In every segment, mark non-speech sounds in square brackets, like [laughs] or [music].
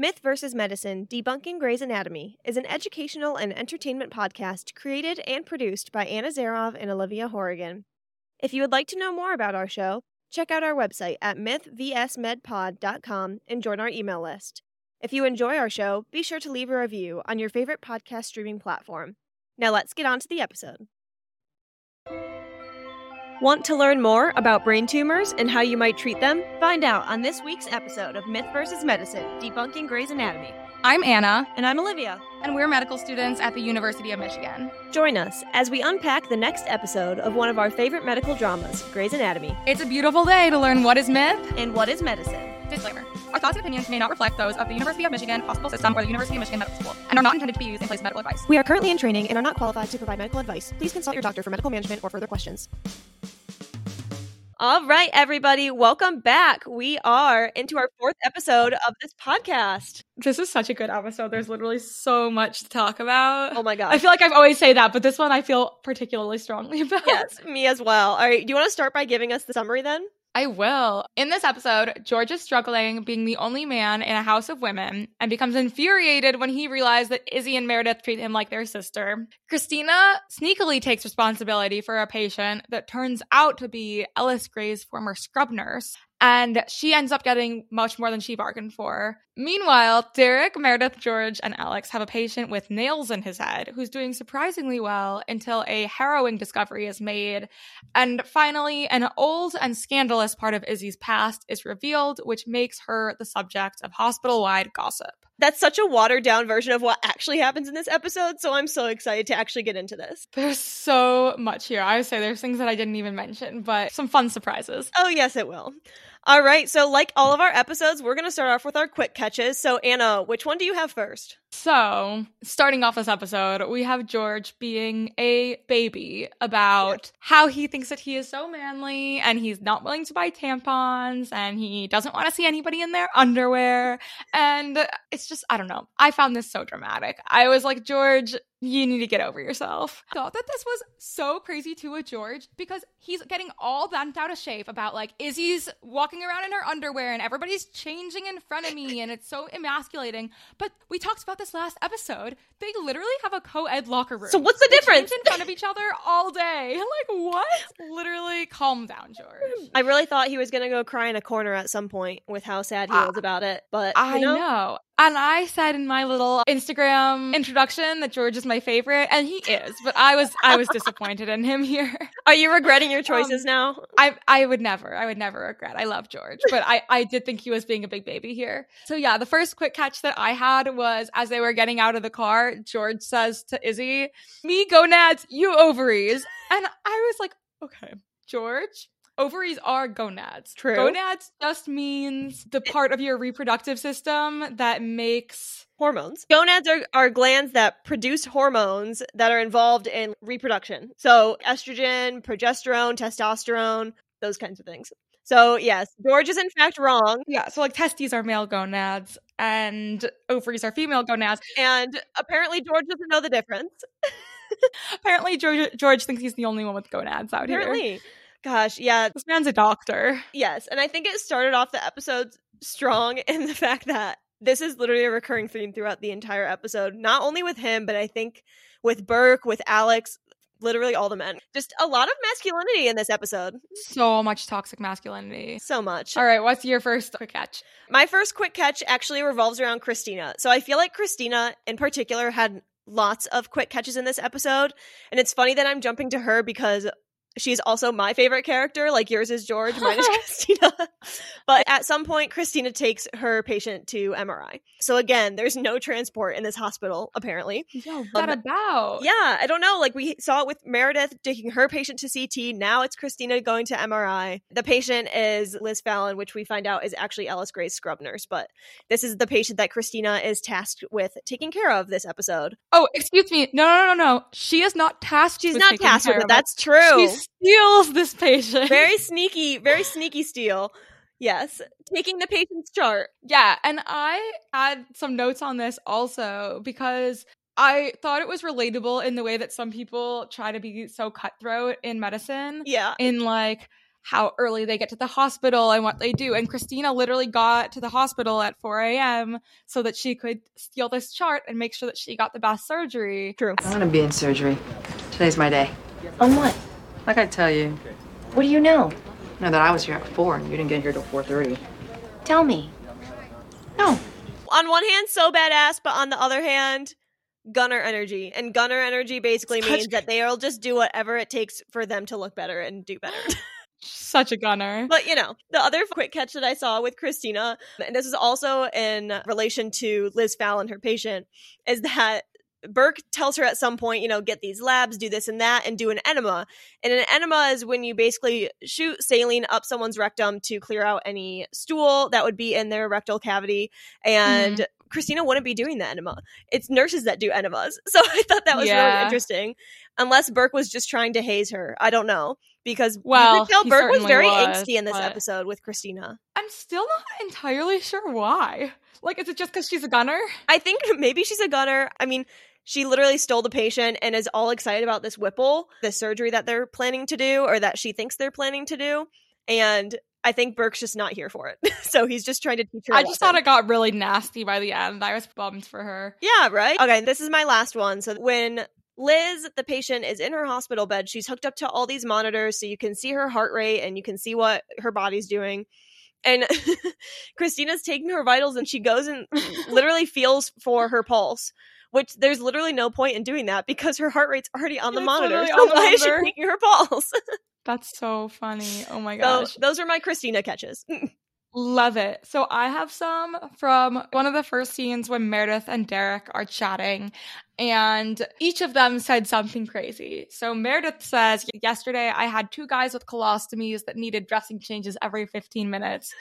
Myth vs. Medicine Debunking Grey's Anatomy is an educational and entertainment podcast created and produced by Anna Zarov and Olivia Horrigan. If you would like to know more about our show, check out our website at mythvsmedpod.com and join our email list. If you enjoy our show, be sure to leave a review on your favorite podcast streaming platform. Now let's get on to the episode. Want to learn more about brain tumors and how you might treat them? Find out on this week's episode of Myth vs. Medicine Debunking Grey's Anatomy. I'm Anna, And I'm Olivia. and we're medical students at the University of Michigan. Join us as we unpack the next episode of one of our favorite medical dramas, Grey's Anatomy. It's a beautiful day to learn what is myth. And what is medicine? Disclaimer. Our thoughts and opinions may not reflect those of the University of Michigan Hospital System or the University of Michigan Medical School and are not intended to be used in place of medical advice. We are currently in training and are not qualified to provide medical advice. Please consult your doctor for medical management or further questions. All right, everybody, welcome back. We are into our fourth episode of this podcast. This is such a good episode. There's literally so much to talk about. Oh my god! I feel like I've always say that, but this one I feel particularly strongly [laughs] about. yes, me as well. All right, do you want to start by giving us the summary then? I will. In this episode, George is struggling being the only man in a house of women and becomes infuriated when he realizes that Izzie and Meredith treat him like their sister. Cristina sneakily takes responsibility for a patient that turns out to be Ellis Grey's former scrub nurse. And she ends up getting much more than she bargained for. Meanwhile, Derek, Meredith, George, and Alex have a patient with nails in his head who's doing surprisingly well until a harrowing discovery is made. And finally, an old and scandalous part of Izzie's past is revealed, which makes her the subject of hospital wide gossip. That's such a watered down version of what actually happens in this episode, so I'm so excited to actually get into this. There's so much here. I would say there's things that I didn't even mention, but some fun surprises. Oh, yes, it will. All right, so like all of our episodes, we're going to start off with our quick catches. So, Anna, which one do you have first? So, starting off this episode, we have George being a baby about how he thinks that he is so manly and he's not willing to buy tampons and he doesn't want to see anybody in their underwear. And it's just, I don't know. I found this so dramatic. I was like, George, you need to get over yourself. I thought that this was so crazy too with George because he's getting all bent out of shape about like Izzie's walking around in her underwear and everybody's changing in front of me [laughs] and it's so emasculating. But we talked about this last episode. They literally have a co-ed locker room. So what's the They difference? in front of each other all day. [laughs] Like what? Literally, calm down, George. I really thought he was going to go cry in a corner at some point with how sad he Ah, was about it, but I you know, know. And I said in my little Instagram introduction that George is my favorite, and he is. But I was I was disappointed in him here. [laughs] Are you regretting your choices Um, now? I I would never, I would never regret. I love George, but I I did think he was being a big baby here. So yeah, the first quick catch that I had was as they were getting out of the car, George says to Izzie, "Me gonads, you ovaries," and I was like, okay, George. Ovaries are gonads. True. Gonads just means the part of your reproductive system that makes Hormones. Gonads are, are glands that produce hormones that are involved in reproduction. So, estrogen, progesterone, testosterone, those kinds of things. So, yes, George is in fact wrong. yeah, so like testes are male gonads and ovaries are female gonads. And apparently, George doesn't know the difference. [laughs] Apparently, George George thinks he's the only one with gonads out here. Apparently. Gosh, yeah, This man's a doctor. yes. And I think it started off the episode strong [laughs] in the fact that this is literally a recurring theme throughout the entire episode, not only with him, but I think with Burke, with Alex, literally all the men. Just a lot of masculinity in this episode. So much toxic masculinity. So much. All right, what's your first quick catch? My first quick catch actually revolves around Cristina. So I feel like Cristina in particular had lots of quick catches in this episode. And it's funny that I'm jumping to her because she's also my favorite character. Like yours is George, mine is [laughs] Cristina. But at some point, Cristina takes her patient to MRI. So again, there's no transport in this hospital, apparently. Yo, what Um, about? Yeah, I don't know. Like we saw it with Meredith taking her patient to CT. Now it's Cristina going to MRI. The patient is Liz Fallon, which we find out is actually Ellis Grey's scrub nurse. But this is the patient that Cristina is tasked with taking care of this episode. Oh, excuse me. No, no, no, no. She is not tasked. She's not tasked with it. That's true. She steals this patient. very sneaky, very sneaky steal. Yes, taking the patient's chart. Yeah, and I had some notes on this also because I thought it was relatable in the way that some people try to be so cutthroat in medicine. Yeah, In like, how early they get to the hospital and what they do. And Cristina literally got to the hospital at 4 a.m. so that she could steal this chart and make sure that she got the best surgery. True. I'm gonna be in surgery. Today's my day. On what? Like I tell you, What do you know? know that I was here at four and you didn't get here till four thirty. Tell me. No. On one hand, so badass, but on the other hand, gunner energy. And gunner energy basically Such- means that they'll just do whatever it takes for them to look better and do better. [laughs] Such a gunner. But you know, the other quick catch that I saw with Cristina, and this is also in relation to Liz Fallon, her patient, is that Burke tells her at some point, you know, get these labs, do this and that, and do an enema. And an enema is when you basically shoot saline up someone's rectum to clear out any stool that would be in their rectal cavity. And mm-hmm. Cristina wouldn't be doing the enema. It's nurses that do enemas. [laughs] So I thought that was really interesting. Unless Burke was just trying to haze her. I don't know. Because Well, you could tell Burke was very was, angsty in this but- episode with Cristina. I'm still not entirely sure why. Like, is it just because she's a gunner? I think [laughs] maybe she's a gunner. I mean, she literally stole the patient and is all excited about this Whipple, the surgery that they're planning to do or that she thinks they're planning to do. And I think Burke's just not here for it. [laughs] so he's just trying to teach her. I just thought it got really nasty by the end. I was bummed for her. Yeah, right? Okay, this is my last one. So when Liz, the patient, is in her hospital bed, she's hooked up to all these monitors so you can see her heart rate and you can see what her body's doing. And [laughs] Cristina's taking her vitals and she goes and [laughs] literally feels for her pulse. Which there's literally no point in doing that because her heart rate's already on the It's monitor. So [laughs] on the why is she monitor. taking her pulse? [laughs] That's so funny. Oh my so gosh. those are my Cristina catches. [laughs] Love it. So I have some from one of the first scenes when Meredith and Derek are chatting, and each of them said something crazy. So Meredith says, Yesterday I had two guys with colostomies that needed dressing changes every 15 minutes.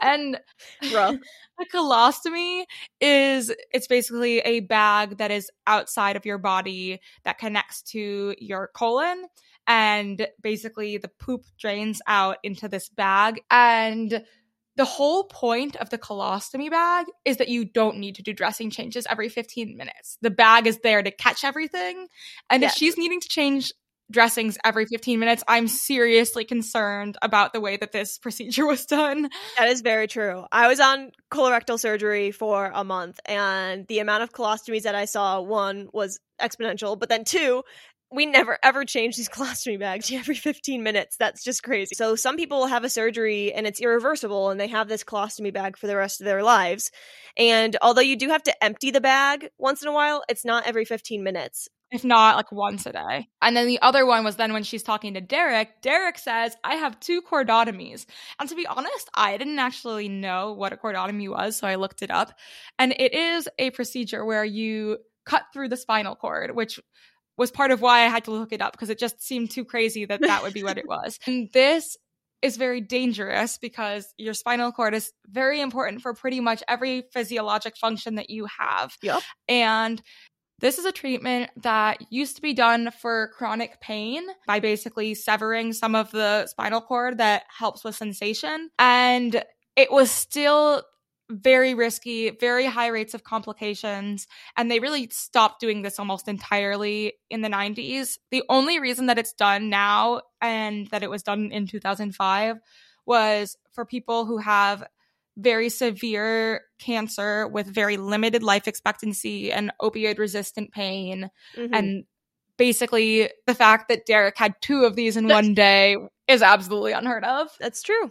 And [laughs] [laughs] a colostomy is it's basically a bag that is outside of your body that connects to your colon and basically the poop drains out into this bag and the whole point of the colostomy bag is that you don't need to do dressing changes every 15 minutes. The bag is there to catch everything. And Yes. if she's needing to change dressings every 15 minutes, I'm seriously concerned about the way that this [laughs] procedure was done. That is very true. I was on colorectal surgery for a month, and the amount of colostomies that I saw, one, was exponential, but then two, we never ever change these [laughs] colostomy bags every 15 minutes. That's just crazy. So some people have a surgery and it's irreversible and they have this colostomy bag for the rest of their lives. And although you do have to empty the bag once in a while, it's not every 15 minutes. if not like once a day. And then the other one was then when she's talking to Derek, Derek says, I have two cordotomies. And to be honest, I didn't actually know what a cordotomy was, so I looked it up. And it is a procedure where you cut through the spinal cord, which was part of why I had to look it up because it just seemed too crazy that that would be what it [laughs] was. And this is very dangerous because your spinal cord is very important for pretty much every physiologic function that you have. Yup. And this is a treatment that used to be done for chronic pain by basically severing some of the spinal cord that helps with sensation. And it was still very risky, very high rates of complications. And they really stopped doing this almost entirely in the 90s. The only reason that it's done now and that it was done in 2005 was for people who have very severe cancer with very limited life expectancy and opioid resistant pain. Mhm. And basically, the fact that Derek had two of these in one day is absolutely unheard of. That's true.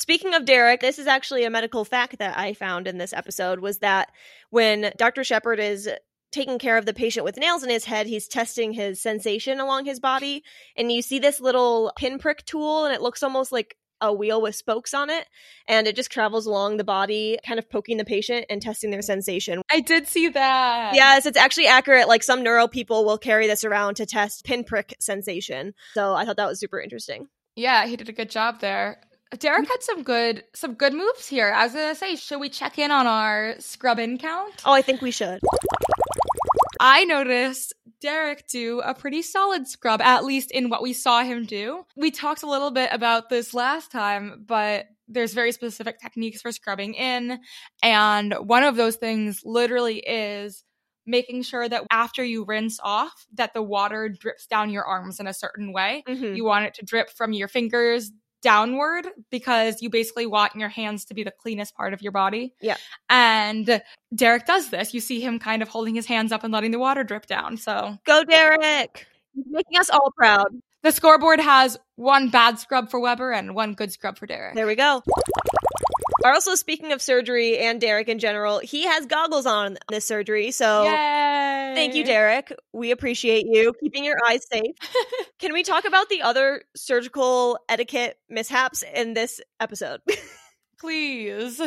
Speaking of Derek, this is actually a medical fact that I found in this episode was that when Dr. Shepherd is taking care of the patient with nails in his head, he's testing his sensation along his body and you see this little pinprick tool and it looks almost like a wheel with spokes on it and it just travels along the body kind of poking the patient and testing their sensation. I did see that. Yes, it's actually accurate. Like some neuro people will carry this around to test pinprick sensation. So I thought that was super interesting. Yeah, he did a good job there. Derek had some good some good moves here. I was gonna say, should we check in on our scrub in count? Oh, I think we should. I noticed Derek do a pretty solid scrub, at least in what we saw him do. We talked a little bit about this last time, but there's very specific techniques for scrubbing in. And one of those things literally is making sure that after you rinse off that the water drips down your arms in a certain way. Mhm. You want it to drip from your fingers downward because you basically want your hands to be the cleanest part of your body. Yeah. And Derek does this. You see him kind of holding his hands up and letting the water drip down. So Go, Derek. He's making us all proud. the scoreboard has one bad scrub for Webber and one good scrub for Derek. There we go. Also, speaking of surgery and Derek in general, he has goggles on this surgery. So Yay. thank you, Derek. We appreciate you keeping your eyes safe. [laughs] Can we talk about the other surgical etiquette mishaps in this episode? [laughs] Please.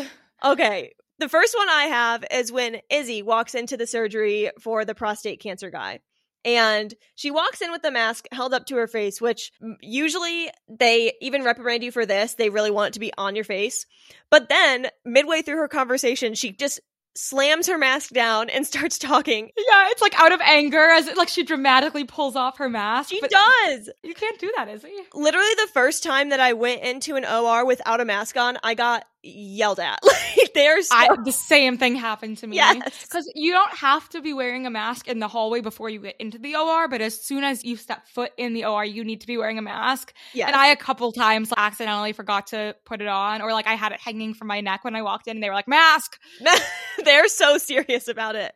okay. The first one I have is when Izzie walks into the surgery for the prostate cancer guy. And she walks in with the mask held up to her face, which usually they even reprimand you for this. They really want it to be on your face. But then, midway through her conversation, she just slams her mask down and [laughs] starts talking. Yeah, it's like out of anger as it, like she dramatically pulls off her mask. She does. You can't do that, Izzie. Literally, the first time that I went into an OR without a mask on, I got yelled at. [laughs] Like, they're so. I, the same thing happened to me. yes. Because you don't have to be wearing a mask in the hallway before you get into the OR, but as soon as you step foot in the OR, you need to be wearing a mask. Yes. And I a couple times accidentally forgot to put it on, or like I had it hanging from my neck when I walked in, and they were like, "Mask." [laughs] they're so serious about it.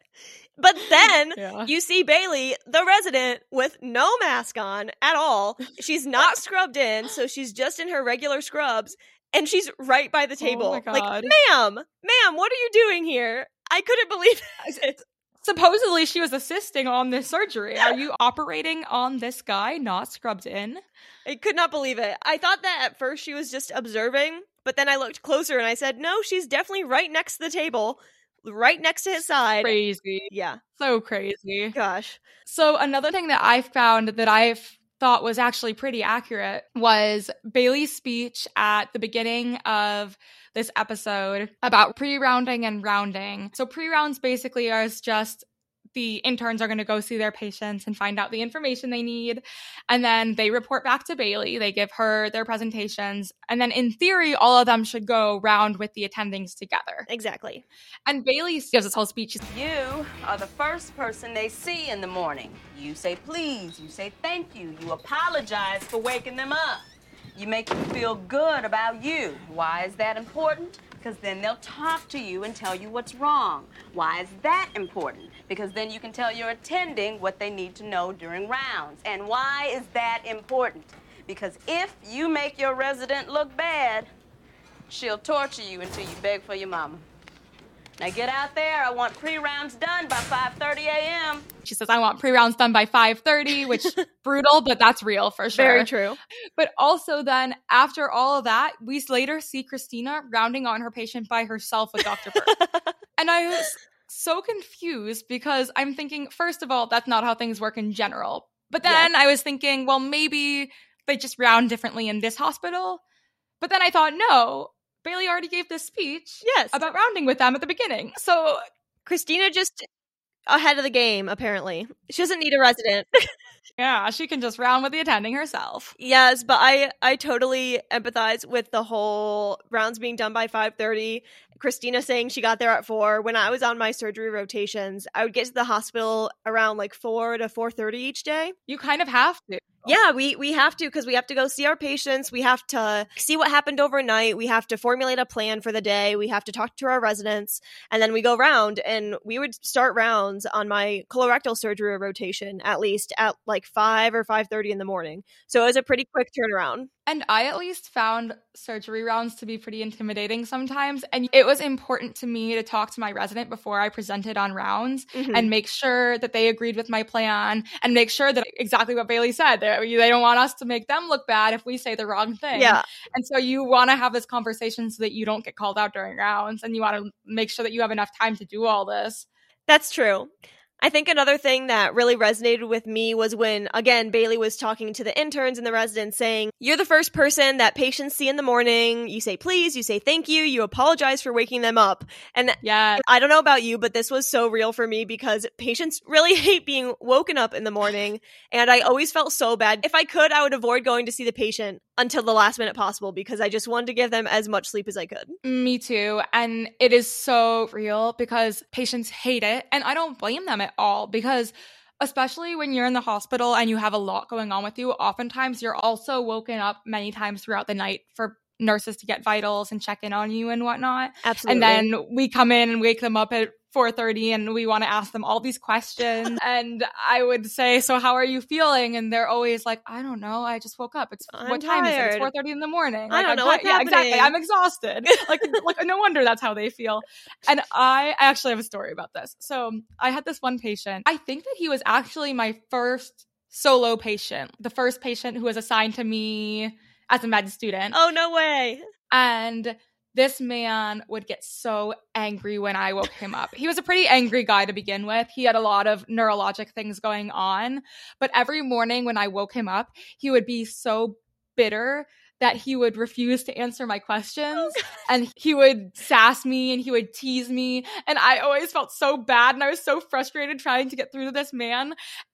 But then [laughs] Yeah. you see Bailey, the resident, with no mask on at all. She's not scrubbed in, so she's just in her regular scrubs, and she's right by the table. Oh my Like, ma'am, ma'am, what are you doing here? I couldn't believe [laughs] it. Supposedly she was assisting on this surgery. Are [laughs] you operating on this guy not scrubbed in? I could not believe it. I thought that at first she was just observing, but then I looked closer and I said, no, she's definitely right next to the table, right next to his side. Crazy. Yeah, So crazy. gosh. So another thing that I found that I thought was actually pretty accurate was Bailey's speech at the beginning of this episode about pre-rounding and rounding. So pre-rounds basically are just the interns are going to go see their patients and find out the information they need and then they report back to Bailey. They give her their presentations and then in theory all of them should go round with the attendings together. Exactly. And Bailey gives this whole speech You are the first person they see in the morning. You say please, you say thank you, you apologize for waking them up. You make them feel good about you. Why is that important? Because then they'll talk to you and tell you what's wrong. Why is that important? Because then you can tell your attending what they need to know during rounds. And why is that important? Because if you make your resident look bad, she'll torture you until you beg for your mama. Now get out there. I want pre-rounds done by 5:30 a.m. she says I want pre-rounds done by 5:30, which [laughs] brutal, but that's real for sure. Very true. But also then after all of that, we later see Cristina rounding on her patient by herself with Dr. Burke. [laughs] and I was so confused because I'm thinking first of all, that's not how things work in general. But then I was thinking, well, maybe they just round differently in this hospital. But then I thought, no, Bailey already gave this speech Yes. about rounding with them at the beginning. So Cristina just ahead of the game, apparently. She doesn't need a resident. [laughs] yeah, she can just round with the attending herself. yes, but I I totally empathize with the whole rounds being done by 5:30. Cristina saying she got there at 4. When I was on my surgery rotations, I would get to the hospital around like 4 to 4:30 each day. You kind of have to. Yeah, we we have to because we have to go see our patients. We have to see what happened overnight. We have to formulate a plan for the day. We have to talk to our residents, and then we go round. And we would start rounds on my colorectal surgery rotation at least at like five or five thirty in the morning. So it was a pretty quick turnaround. And I at least found surgery rounds to be pretty intimidating sometimes. And it was important to me to talk to my resident before I presented on rounds Mhm. and make sure that they agreed with my plan and make sure that exactly what Bailey said. They, they don't want us to make them look bad if we say the wrong thing. yeah, And so you want to have this conversation so that you don't get called out during rounds and you want to make sure that you have enough time to do all this. That's true. I think another thing that really resonated with me was when, again, Bailey was talking to the interns and the residents saying, You're the first person that patients see in the morning. You say please, you say thank you, you apologize for waking them up. And Yeah. I don't know about you, but this was so real for me because patients really [laughs] hate being woken up in the morning. And I always felt so bad. If I could, I would avoid going to see the patient until the last minute possible because I just wanted to give them as much sleep as I could. Me too. And it is so real because patients hate it. And I don't blame them at all because especially when you're in the hospital and you have a lot going on with you, oftentimes you're also woken up many times throughout the night for nurses to get vitals and check in on you and whatnot. Absolutely. And then we come in and wake them up at 4:30 and we want to ask them all these questions. [laughs] And I would say so how are you feeling? And they're always like I don't know. I just woke up. It's I'm what time tired. is it? It's 4:30 in the morning. I don't I'm know what's yeah exactly. I'm exhausted. [laughs] Like like no wonder that's how they feel. And I I actually have a story about this. So I had this one patient. I think that he was actually my first solo patient the first patient who was assigned to me as a med student. Oh no way. and this man would get so angry when I woke him up. He was a pretty angry guy to begin with. He had a lot of neurologic things going on. But every morning when I woke him up, he would be so bitter that he would refuse to answer my questions oh, and he would sass me and he would tease me. And I always felt so bad and I was so frustrated trying to get through to this man.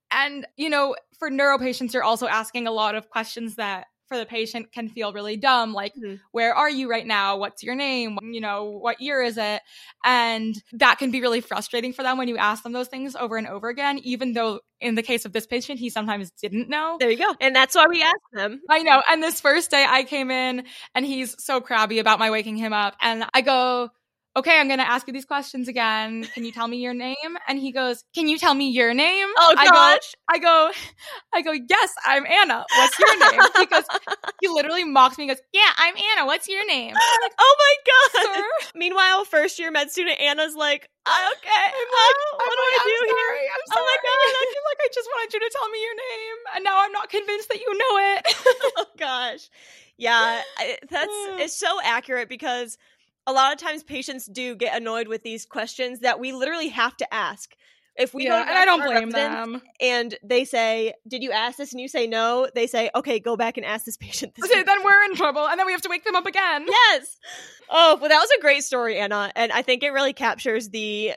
And, you know, for neuro patients, you're also asking a lot of questions that for the patient can feel really dumb, like, Mhm. where are you right now? What's your name? You know, what year is it? And that can be really frustrating for them when you ask them those things over and over again, even though in the case of this patient, he sometimes didn't know. There you go. And that's why we asked them. I know. And this first day I came in and he's so crabby about my waking him up. And I go, okay, I'm going to ask you these questions again. Can you tell me your name? And he goes, can you tell me your name? Oh I go, gosh. I go, I go, yes, I'm Anna. What's your name? He goes, [laughs] he literally mocks me and goes, yeah, I'm Anna. What's your name? Like, oh my god. sir? [laughs] Meanwhile, first year med student Anna's like, "Ah, okay, I'm like, uh, I'm what do like, I do I'm here? I'm Oh my sorry. [laughs] I feel like I just wanted you to tell me your name, and now I'm not convinced that you know it. oh gosh yeah that's [sighs] it's so accurate because a lot of times patients do get annoyed with these questions that we literally have to ask if we yeah, and I don't blame them. and they say did you ask this and you say no they say okay go back and ask this patient this Okay, then we're in trouble, and then we have to wake them up again. yes oh well that was a great story anna and i think it really captures the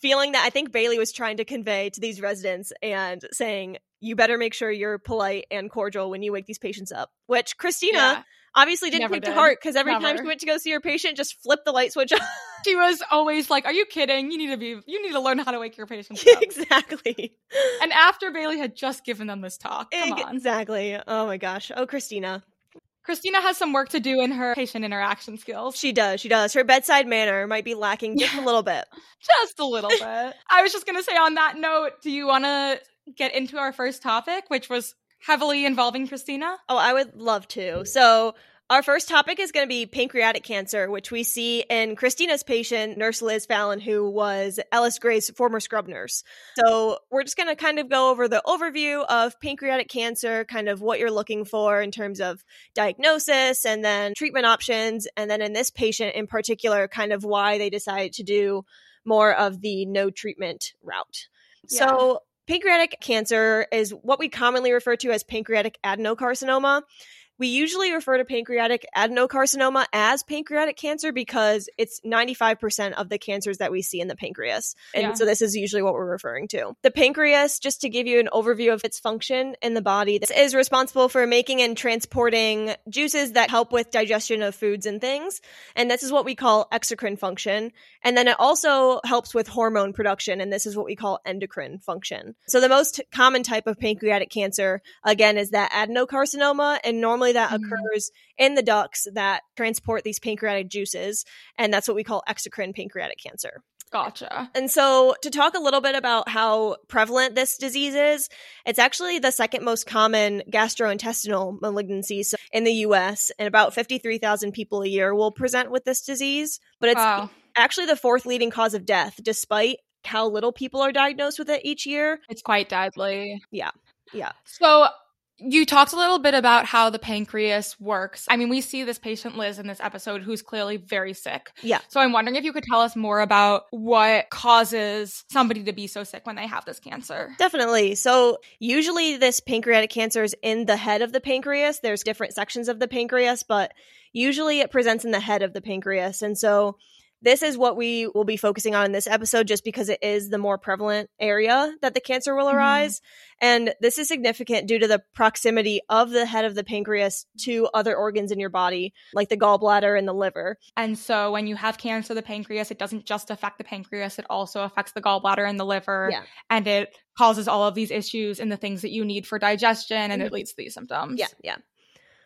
feeling that i think bailey was trying to convey to these residents and saying you better make sure you're polite and cordial when you wake these patients up which cristina Yeah. Obviously didn't Never take to heart because every time she went to go see her patient just flipped the light switch on [laughs] She was always like, "Are you kidding? You need to be. You need to learn how to wake your patients [laughs] up." exactly and after Bailey had just given them this talk, come on, exactly oh my gosh oh cristina Cristina has some work to do in her patient interaction skills. she does she does her bedside manner might be lacking just a little bit [laughs] just a little bit. I was just gonna say on that note, do you want to get into our first topic, which was heavily involving Cristina? Oh, I would love to. So, our first topic is going to be pancreatic cancer, which we see in Cristina's patient, Nurse Liz Fallon, who was Ellis Grey's former scrub nurse. So, we're just going to kind of go over the overview of pancreatic cancer, kind of what you're looking for in terms of diagnosis and then treatment options. And then in this patient in particular, kind of why they decided to do more of the no treatment route. So, pancreatic cancer is what we commonly refer to as pancreatic adenocarcinoma. We usually refer to pancreatic adenocarcinoma as pancreatic cancer because it's 95% of the cancers that we see in the pancreas. And Yeah. so this is usually what we're referring to. The pancreas, just to give you an overview of its function in the body, this is responsible for making and transporting juices that help with digestion of foods and things. And this is what we call exocrine function. And then it also helps with hormone production, and this is what we call endocrine function. So the most common type of pancreatic cancer, again, is that adenocarcinoma, and normally that Mhm. occurs in the ducts that transport these pancreatic juices, and that's what we call exocrine pancreatic cancer. Gotcha. And so, to talk a little bit about how prevalent this disease is, it's actually the second most common gastrointestinal malignancy in the US, and about 53,000 people a year will present with this disease. But it's Wow. actually the fourth leading cause of death, despite how little people are diagnosed with it each year. It's quite deadly. Yeah. Yeah. So you talked a little bit about how the pancreas works. I mean, we see this patient Liz in this episode who's clearly very sick. Yeah. So I'm wondering if you could tell us more about what causes somebody to be so sick when they have this cancer. Definitely. So, usually, this pancreatic cancer is in the head of the pancreas. There's different sections of the pancreas, but usually it presents in the head of the pancreas. And so, This is what we will be focusing on in this episode just because it is the more prevalent area that the cancer will Mhm. arise. And this is significant due to the proximity of the head of the pancreas to other organs in your body, like the gallbladder and the liver. And so when you have cancer of the pancreas, it doesn't just affect the pancreas, it also affects the gallbladder and the liver. Yeah. And it causes all of these issues and the things that you need for digestion and it leads to these symptoms. Yeah, yeah.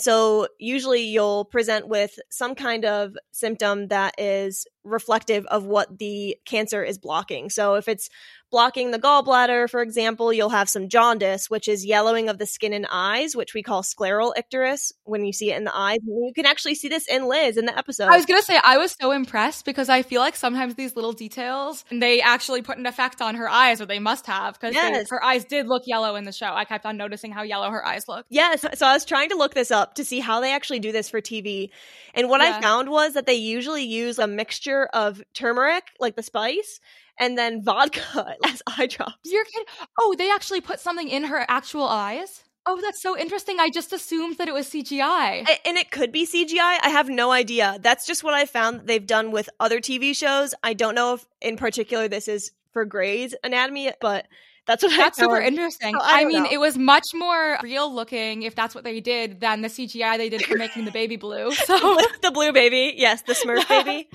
So usually you'll present with some kind of symptom that is reflective of what the cancer is blocking. So if it's blocking the gallbladder, for example, you'll have some jaundice, which is yellowing of the skin and eyes, which we call scleral icterus when you see it in the eyes. And you can actually see this in Liz in the episode. I was gonna say I was so impressed because I feel like sometimes these little details they actually put an effect on her eyes, or they must have because Yes. her eyes did look yellow in the show. I kept on noticing how yellow her eyes looked. Yes. So I was trying to look this up to see how they actually do this for TV. And what I found was that they usually use a mixture of turmeric, like the spice, and then vodka [laughs] as eye drops. You're kidding? Oh, they actually put something in her actual eyes. Oh, that's so interesting. I just assumed that it was CGI. And it could be CGI. I have no idea. That's just what I found they've done with other TV shows. I don't know if in particular this is for Grey's Anatomy, but that's what That's I super interesting. Oh, I I, mean, know. it was much more real looking if that's what they did than the CGI they did for making the baby blue. [laughs] So [laughs] the blue baby. Yes, the Smurf [laughs] baby.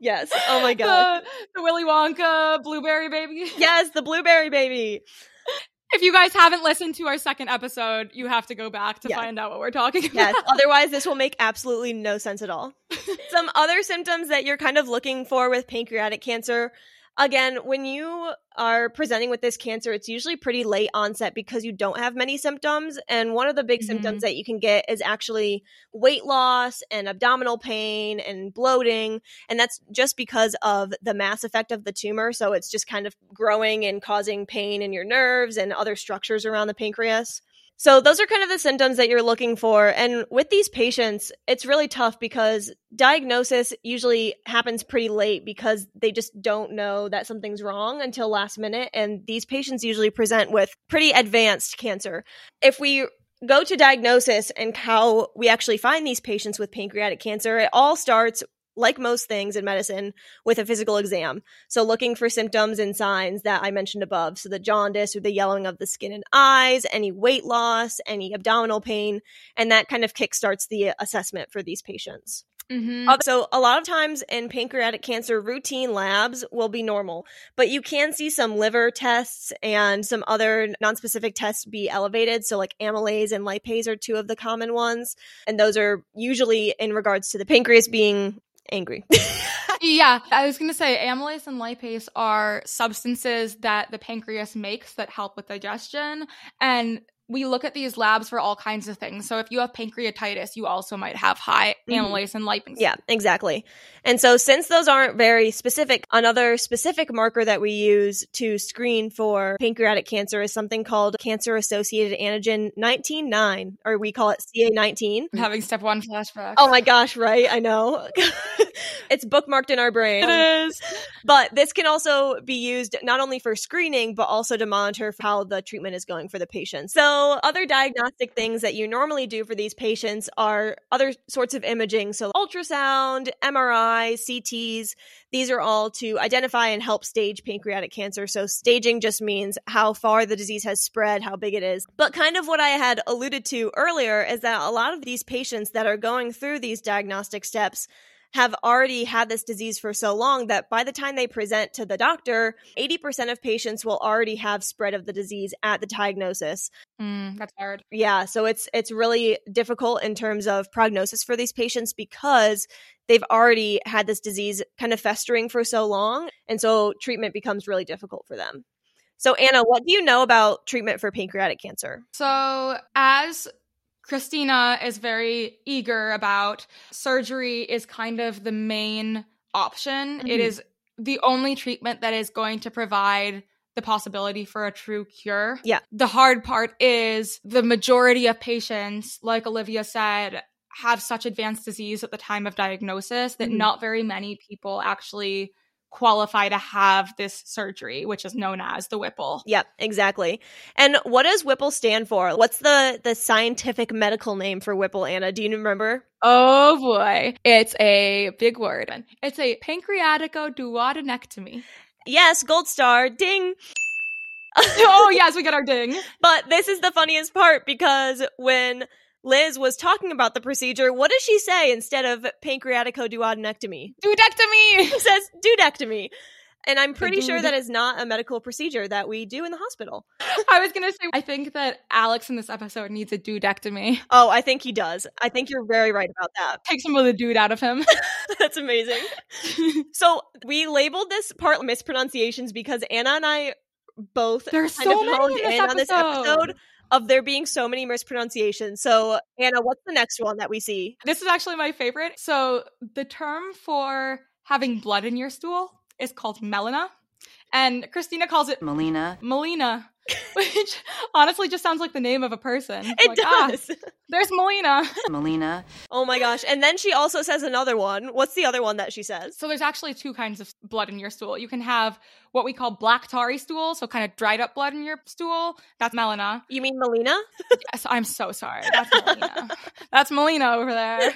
yes. Oh my god. the, the Willy Wonka blueberry baby. Yes, the blueberry baby. If you guys haven't listened to our second episode, you have to go back to Yes. find out what we're talking about. Yes, otherwise this will make absolutely no sense at all. Some other symptoms that you're kind of looking for with pancreatic cancer. Again, when you are presenting with this cancer, it's usually pretty late onset because you don't have many symptoms. And one of the big Mhm. symptoms that you can get is actually weight loss and abdominal pain and bloating. And that's just because of the mass effect of the tumor. So it's just kind of growing and causing pain in your nerves and other structures around the pancreas. So those are kind of the symptoms that you're looking for. And with these patients, it's really tough because diagnosis usually happens pretty late because they just don't know that something's wrong until last minute. And these patients usually present with pretty advanced cancer. If we go to diagnosis and how we actually find these patients with pancreatic cancer, it all starts like most things in medicine with a physical exam. So looking for symptoms and signs that I mentioned above. So the jaundice or the yellowing of the skin and eyes, any weight loss, any abdominal pain, and that kind of kickstarts the assessment for these patients. Mhm. Uh, So a lot of times in pancreatic cancer, routine labs will be normal, but you can see some liver tests and some other non-specific tests be elevated. So like amylase and lipase are two of the common ones, and those are usually in regards to the pancreas being angry. [laughs] Yeah, I was going to say amylase and lipase are substances that the pancreas makes that help with digestion. And we look at these labs for all kinds of things. So if you have pancreatitis, you also might have high Mhm. amylase and lipase. Yeah, exactly. And so, since those aren't very specific, another specific marker that we use to screen for pancreatic cancer is something called cancer associated antigen 19-9, or we call it CA19. I'm having step one flashback. Oh my gosh, right? I know. [laughs] it's bookmarked in our brain. it is. But this can also be used not only for screening, but also to monitor how the treatment is going for the patient. So, other diagnostic things that you normally do for these patients are other sorts of imaging. So, ultrasound, MRI, CTs. These are all to identify and help stage pancreatic cancer. So, staging just means how far the disease has spread, how big it is. But kind of what I had alluded to earlier is that a lot of these patients that are going through these diagnostic steps have already had this disease for so long that by the time they present to the doctor, 80% of patients will already have spread of the disease at the diagnosis. Mm, that's hard. Yeah, so it's it's really difficult in terms of prognosis for these patients because they've already had this disease kind of festering for so long, and so treatment becomes really difficult for them. So Anna, what do you know about treatment for pancreatic cancer? So, as Cristina is very eager about surgery is kind of the main option. It Mhm. is the only treatment that is going to provide the possibility for a true cure. Yeah. The hard part is the majority of patients, like Olivia said, have such advanced disease at the time of diagnosis that Mhm. not very many people actually qualify to have this surgery, which is known as the Whipple. Yep, exactly. And what does Whipple stand for? What's the the scientific medical name for Whipple, Anna? Do you remember? Oh boy, it's a big word. It's a pancreaticoduodenectomy. Yes, gold star. Ding. [laughs] oh [laughs] yes, we get our ding. But this is the funniest part because when Liz was talking about the procedure, what does she say instead of pancreaticoduodenectomy? Dudectomy. She [laughs] says dudectomy. And I'm pretty sure that is not a medical procedure that we do in the hospital. I was gonna say, I think that Alex in this episode needs a dudectomy. Oh, I think he does. I think you're very right about that. Take some of the dude out of him. [laughs] That's amazing. so we labeled this part mispronunciations because Anna and I both There's kind so of many in this in on this episode. Episode of there being so many mispronunciations. So Anna, what's the next one that we see? This is actually my favorite. So the term for having blood in your stool is called melena. And Cristina calls it Melina. Melina, [laughs] which honestly just sounds like the name of a person. It Like, ah, does. [laughs] there's Melina. Melina. Oh my gosh. And then she also says another one. What's the other one that she says? So there's actually two kinds of blood in your stool. You can have what we call black tarry stool, so kind of dried up blood in your stool. That's melena. You mean Melina? [laughs] Yes, I'm so sorry. That's Melina. [laughs] That's Melina over there.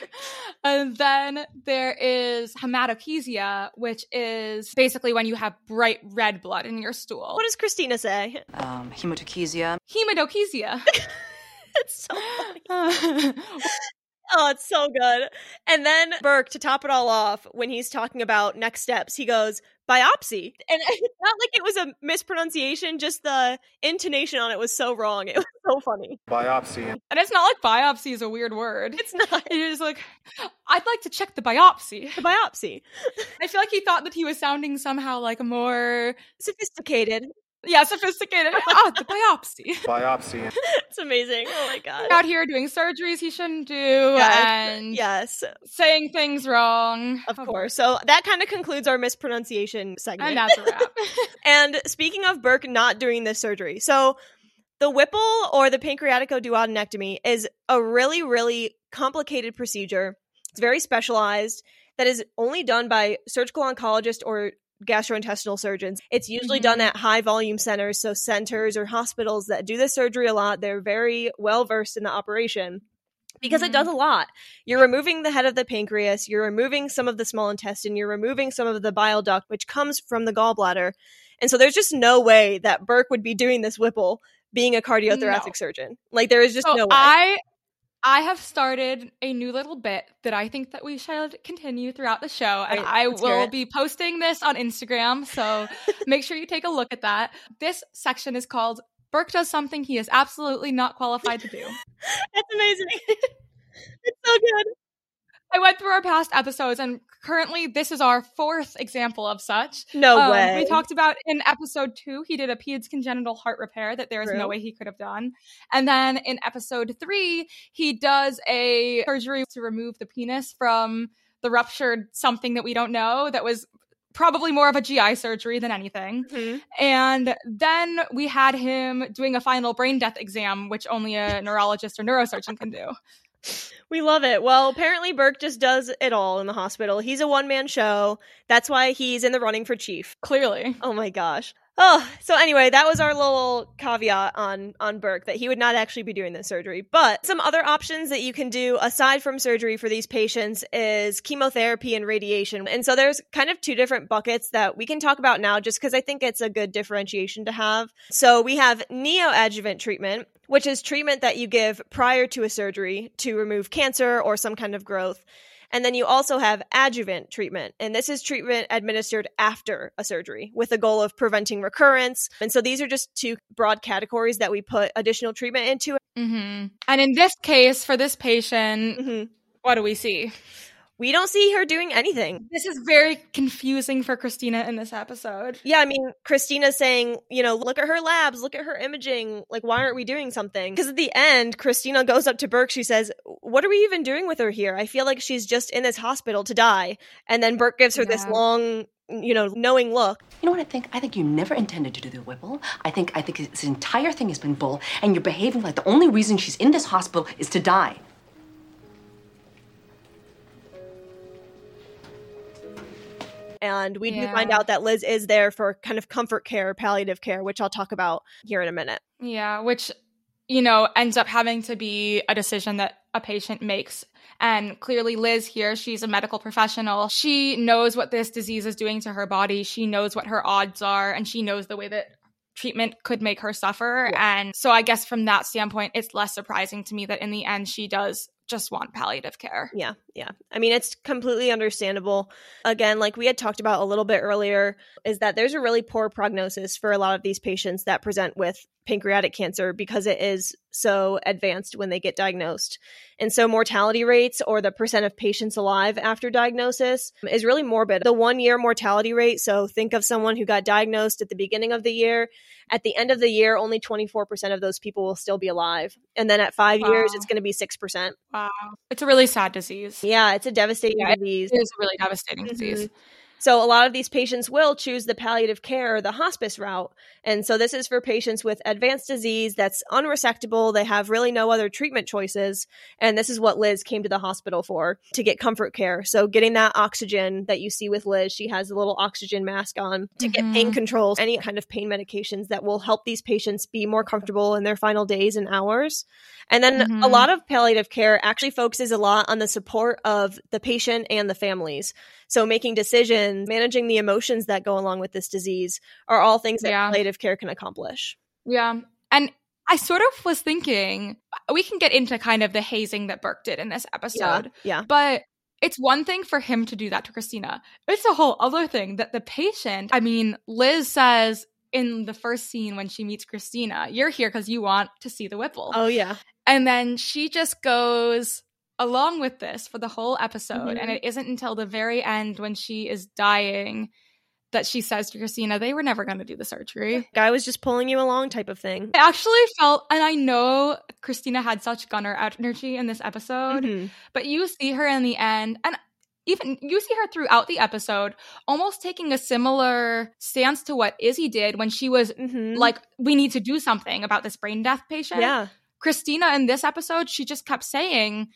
And then there is hematochezia, which is basically when you have bright red blood in your stool. What does Cristina say? Um, hematochezia. hematochezia? [laughs] It's so funny. Oh, it's so good. And then Burke, to top it all off, when he's talking about next steps, he goes, biopsy. And it's [laughs] not like it was a mispronunciation, just the intonation on it was so wrong. It was so funny. biopsy. and it's not like biopsy is a weird word. It's not You're just like, I'd like to check the biopsy. the biopsy. [laughs] I feel like he thought that he was sounding somehow like a more, Sophisticated. Yeah, sophisticated. [laughs] ah, the biopsy. [laughs] Biopsy. It's amazing. Oh my god. Out here doing surgeries he shouldn't do Yes, and yes, saying things wrong. of course. So that kind of concludes our mispronunciation segment. And that's a wrap. [laughs] And speaking of Burke not doing this surgery, so the Whipple or the pancreaticoduodenectomy is a really, really complicated procedure. It's very specialized that is only done by surgical oncologist or gastrointestinal surgeons. It's usually done Mhm. at high volume centers, so centers or hospitals that do this surgery a lot. They're very well versed in the operation because it Mhm. does a lot. You're removing the head of the pancreas, you're removing some of the small intestine, you're removing some of the bile duct, which comes from the gallbladder. And so there's just no way that Burke would be doing this Whipple being a cardiothoracic No. surgeon. Like there is just so no way. I I have started a new little bit that I think that we should continue throughout the show, and I will be posting this on Instagram. So [laughs] make sure you take a look at that. This section is called "Burke does something he is absolutely not qualified to do." [laughs] That's amazing. [laughs] it's so good. I went through our past episodes, and currently this is our fourth example of such. No Um, way. We talked about in episode two, he did a peds congenital heart repair that there is True. no way he could have done. And then in episode three, he does a surgery to remove the penis from the ruptured something that we don't know that was probably more of a GI surgery than anything. Mhm. And then we had him doing a final brain death exam, which only a neurologist or neurosurgeon can do. We love it. Well, apparently Burke just does it all in the hospital. He's a one man show. That's why he's in the running for chief. Clearly. Oh my gosh. Oh, so anyway, that was our little caveat on on Burke that he would not actually be doing this surgery. But some other options that you can do aside from surgery for these patients is chemotherapy and radiation. And so there's kind of two different buckets that we can talk about now just cuz I think it's a good differentiation to have. So we have neoadjuvant treatment, which is treatment that you give prior to a surgery to remove cancer or some kind of growth. And then you also have adjuvant treatment. And this is treatment administered after a surgery with the goal of preventing recurrence. And so these are just two broad categories that we put additional treatment into. hmm And in this case, for this patient, Mhm. what do we see? We don't see her doing anything. This is very confusing for Cristina in this episode. Yeah, I mean, Cristina's saying, you know, look at her labs, look at her imaging. Like, why aren't we doing something? Because at the end, Cristina goes up to Burke. She says, What are we even doing with her here? I feel like she's just in this hospital to die. And then Burke gives her this long, you know, knowing look. You know what I think? I think you never intended to do the Whipple. I think I think this entire thing has been bull, and you're behaving like the only reason she's in this hospital is to die. And we do find out that Liz is there for kind of comfort care, palliative care, which I'll talk about here in a minute. Yeah, which, you know, ends up having to be a decision that a patient makes. And clearly, Liz here, she's a medical professional. She knows what this disease is doing to her body. She knows what her odds are, and she knows the way that treatment could make her suffer. And so, I guess from that standpoint, it's less surprising to me that in the end, she does just want palliative care. Yeah, yeah. I mean, it's completely understandable. Again, like we had talked about a little bit earlier, is that there's a really poor prognosis for a lot of these patients that present with pancreatic cancer because it is so advanced when they get diagnosed. And so mortality rates or the percent of patients alive after diagnosis is really morbid. The one year mortality rate, so think of someone who got diagnosed at the beginning of the year. At the end of the year, only 24% of those people will still be alive. And then at five years, it's going to be 6%. Wow. It's a really sad disease. Yeah, it's a devastating Yeah, disease. It is a really devastating Mhm. disease. So a lot of these patients will choose the palliative care or the hospice route. And so this is for patients with advanced disease that's unresectable. They have really no other treatment choices. And this is what Liz came to the hospital for to get comfort care. So getting that oxygen that you see with Liz, she has a little oxygen mask on to get pain Mhm. control, any kind of pain medications that will help these patients be more comfortable in their final days and hours. And then a Mhm. lot of palliative care actually focuses a lot on the support of the patient and the families. So making decisions, managing the emotions that go along with this disease are all things that Yeah. palliative care can accomplish. Yeah. And I sort of was thinking uh, we can get into kind of the hazing that Burke did in this episode. Yeah. But it's one thing for him to do that to Cristina. It's a whole other thing that the patient, I mean, Liz says in the first scene when she meets Cristina, you're here because you want to see the Whipple. Oh yeah. And then she just goes along with this for the whole episode. Mhm. And it isn't until the very end when she is dying that she says to Cristina, they were never going to do the surgery. Guy was just pulling you along type of thing. I actually felt, and I know Cristina had such gunner energy in this episode, Mhm. but you see her in the end, and even you see her throughout the episode, almost taking a similar stance to what Izzie did when she was Mhm. like, we need to do something about this brain death patient. yeah. Cristina in this episode, she just kept saying,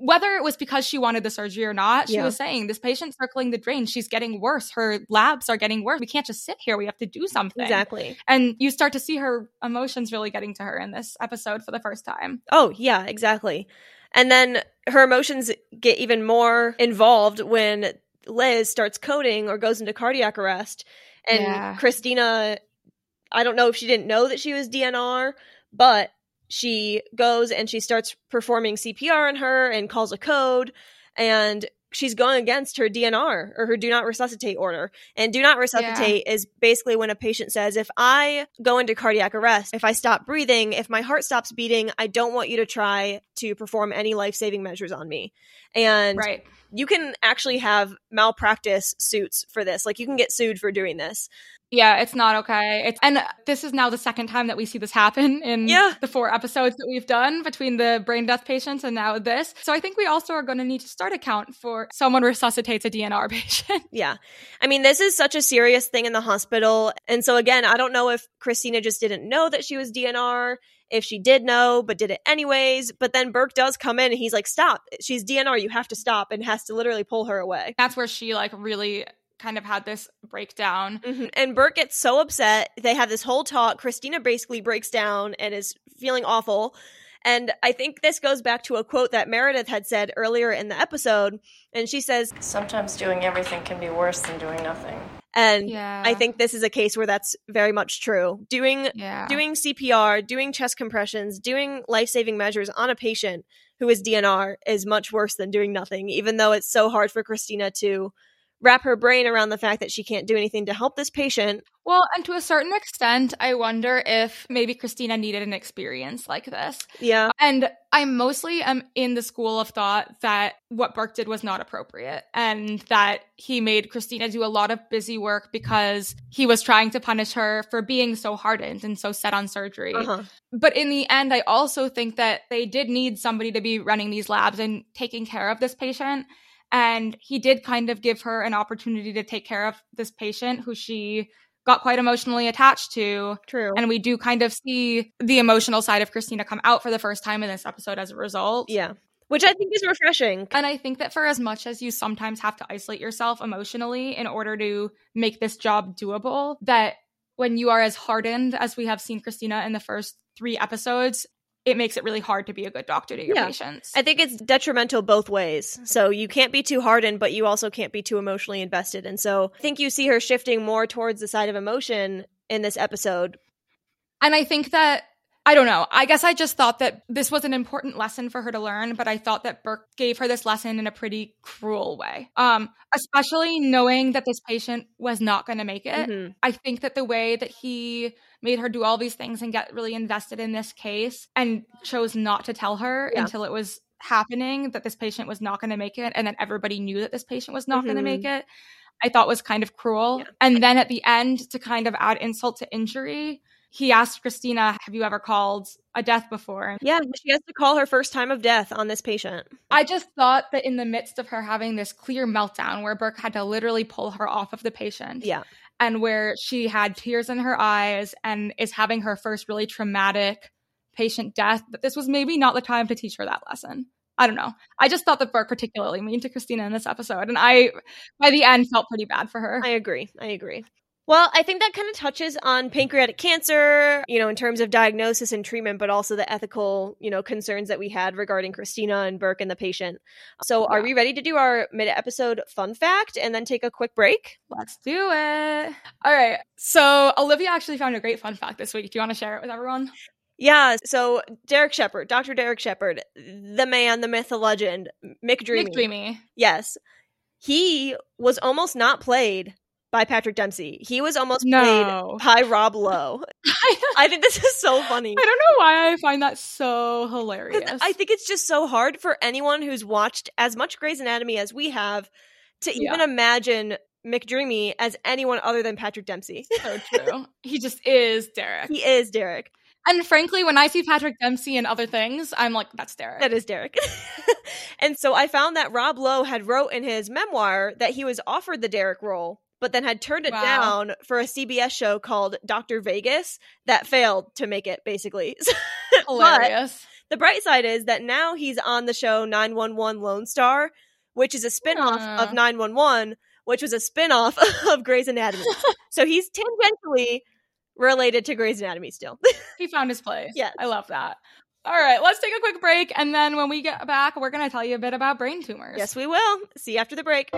whether it was because she wanted the surgery or not, she Yeah. was saying, this patient's circling the drain. She's getting worse. Her labs are getting worse. We can't just sit here. We have to do something. Exactly. And you start to see her emotions really getting to her in this episode for the first time. Oh, yeah, exactly. And then her emotions get even more involved when Liz starts coding or goes into cardiac arrest. And Yeah. Cristina, I don't know if she didn't know that she was DNR, but she goes and she starts performing CPR on her and calls a code. And she's going against her DNR or her do not resuscitate order. And do not resuscitate is basically when a patient says, if I go into cardiac arrest, if I stop breathing, if my heart stops beating, I don't want you to try to perform any life saving measures on me. And Right. You can actually have malpractice suits for this. Like you can get sued for doing this. Yeah, it's not okay. It's and this is now the second time that we see this happen in Yeah. the four episodes that we've done between the brain death patients and now this. So I think we also are going to need to start a count for someone resuscitates a DNR [laughs] patient. Yeah. I mean, this is such a serious thing in the hospital. And so, again, I don't know if Cristina just didn't know that she was DNR, if she did know, but did it anyways. But then Burke does come in and he's like, stop. She's DNR. You have to stop and has to literally pull her away. That's where she like really kind of had this breakdown. Mhm. And Burke gets so upset. They have this whole talk. Cristina basically breaks down and is feeling awful. And I think this goes back to a quote that Meredith had said earlier in the episode. And she says, Sometimes doing everything can be worse than doing nothing. And Yeah. I think this is a case where that's very much true. Doing yeah. doing CPR, doing chest compressions, doing life-saving measures on a patient who is DNR is much worse than doing nothing, even though it's so hard for Cristina to wrap her brain around the fact that she can't do anything to help this patient. Well, and to a certain extent, I wonder if maybe Cristina needed an experience like this. Yeah. And I mostly am in the school of thought that what Burke did was not appropriate and that he made Cristina do a lot of busy work because he was trying to punish her for being so hardened and so set on surgery. Uh-huh. But in the end, I also think that they did need somebody to be running these labs and taking care of this patient. And he did kind of give her an opportunity to take care of this patient who she got quite emotionally attached to. True. And we do kind of see the emotional side of Cristina come out for the first time in this episode as a result. yeah. which I think is refreshing. And I think that for as much as you sometimes have to isolate yourself emotionally in order to make this job doable, that when you are as hardened as we have seen Cristina in the first three episodes, it makes it really hard to be a good doctor to your Yeah. patients. I think it's detrimental both ways. Mm-hmm. So you can't be too hardened, but you also can't be too emotionally invested. And so I think you see her shifting more towards the side of emotion in this episode. And I think that I don't know. I guess I just thought that this was an important lesson for her to learn, but I thought that Burke gave her this lesson in a pretty cruel way. Um, especially knowing that this patient was not going to make it. Mhm. I think that the way that he made her do all these things and get really invested in this case and chose not to tell her Yeah. until it was happening that this patient was not going to make it and then everybody knew that this patient was not going to make it i thought was kind of cruel Yeah. and then at the end to kind of add insult to injury he asked cristina have you ever called a death before Yeah, she has to call her first time of death on this patient. I just thought that in the midst of her having this clear meltdown where Burke had to literally pull her off of the patient, Yeah. and where she had tears in her eyes and is having her first really traumatic patient death, that this was maybe not the time to teach her that lesson. I don't know. I just thought that Burke particularly mean to Cristina in this episode, and I, by the end, felt pretty bad for her. I agree. I agree. Well, I think that kind of touches on pancreatic cancer, you know, in terms of diagnosis and treatment, but also the ethical, you know, concerns that we had regarding Cristina and Burke and the patient. So, are we ready to do our mid episode fun fact and then take a quick break? Let's do it. All right. So Olivia actually found a great fun fact this week. Do you want to share it with everyone? Yeah. So, Derek Shepherd, Dr. Derek Shepherd, the man, the myth, the legend, McDreamy. Nick Dreamy. Yes. He was almost not played by Patrick Dempsey. He was almost No. played by Rob Lowe. [laughs] I think this is so funny. I don't know why I find that so hilarious. I think it's just so hard for anyone who's watched as much Grey's Anatomy as we have to even imagine McDreamy as anyone other than Patrick Dempsey. so true. he just is Derek. he is Derek. And frankly, when I see Patrick Dempsey and other things, I'm like, that's Derek. That is Derek. [laughs] and so I found that Rob Lowe had wrote in his memoir that he was offered the Derek role, but then had turned it Wow. down for a CBS show called Dr. Vegas that failed to make it, basically. [laughs] But Hilarious. the bright side is that now he's on the show 911 Lone Star, which is a spinoff of 911, which was a spin-off [laughs] of Grey's Anatomy. [laughs] so he's tangentially related to Grey's Anatomy still. he found his place. Yeah. I love that. All right, let's take a quick break. And then when we get back, we're going to tell you a bit about brain tumors. yes, we will. See you after the break.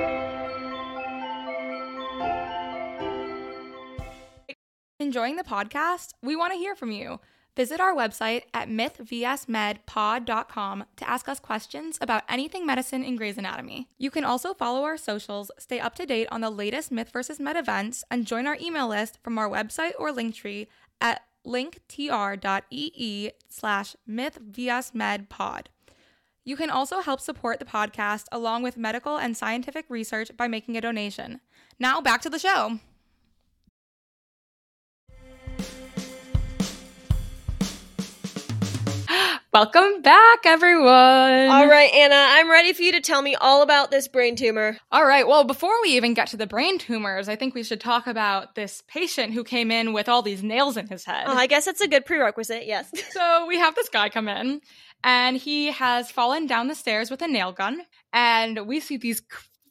Enjoying the podcast? We want to hear from you. Visit our website at mythvsmedpod.com to ask us questions about anything medicine in Grey's Anatomy. You can also follow our socials, stay up to date on the latest Myth vs. Med events, and join our email list from our website or Linktree at linktr.ee slash mythvsmedpod. You can also help support the podcast along with medical and scientific research by making a donation. Now back to the show. Welcome back, everyone. All right, Anna, I'm ready for you to tell me all about this brain tumor. All right. Well, before we even get to the brain tumors, I think we should talk about this patient who came in with all these nails in his head. Oh, I guess that's a good prerequisite, yes. [laughs] so we have this guy come in, and he has fallen down the stairs with a nail gun, and we see these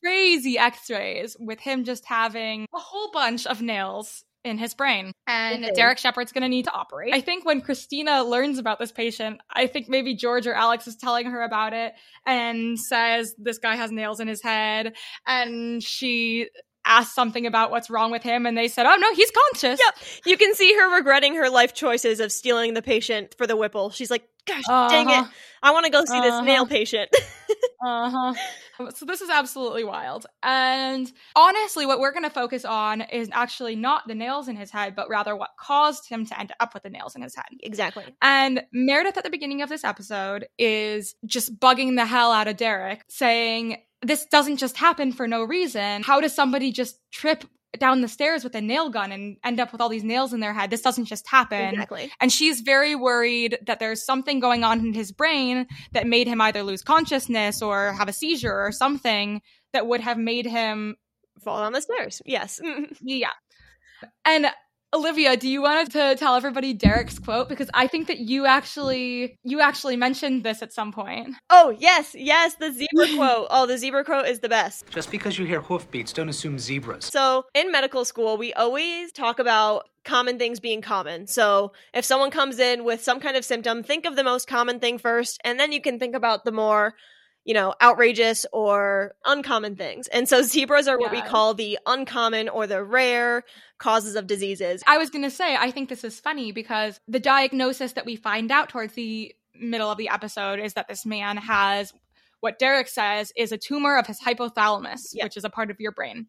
crazy X-rays with him just having a whole bunch of nails in his brain. And. Derek Shepherd's going to need to operate. I think when Cristina learns about this patient, I think maybe George or Alex is telling her about it and says this guy has nails in his head and she asked something about what's wrong with him and they said, "Oh no, he's conscious." Yep. You can see her regretting her life choices of stealing the patient for the Whipple. She's like, gosh, dang it. Uh-huh. I want to go see this Uh-huh. nail patient. [laughs] Uh-huh. So this is absolutely wild. And honestly, what we're going to focus on is actually not the nails in his head, but rather what caused him to end up with the nails in his head. exactly. And Meredith at the beginning of this episode is just bugging the hell out of Derek, saying, This doesn't just happen for no reason. How does somebody just trip down the stairs with a nail gun and end up with all these nails in their head? This doesn't just happen. Exactly. And she's very worried that there's something going on in his brain that made him either lose consciousness or have a seizure or something that would have made him, Fall down the stairs. Yes. [laughs] yeah. And Olivia, do you want to tell everybody Derek's quote because I think that you actually you actually mentioned this at some point. Oh, yes, yes, the zebra [laughs] quote. Oh, the zebra quote is the best. Just because you hear hoofbeats, don't assume zebras. So, in medical school, we always talk about common things being common. So, if someone comes in with some kind of symptom, think of the most common thing first, and then you can think about the more you know, outrageous or uncommon things. And so zebras are what we call the uncommon or the rare causes of diseases. I was going to say, I think this is funny because the diagnosis that we find out towards the middle of the episode is that this man has what Derek says is a tumor of his hypothalamus, Yeah. which is a part of your brain.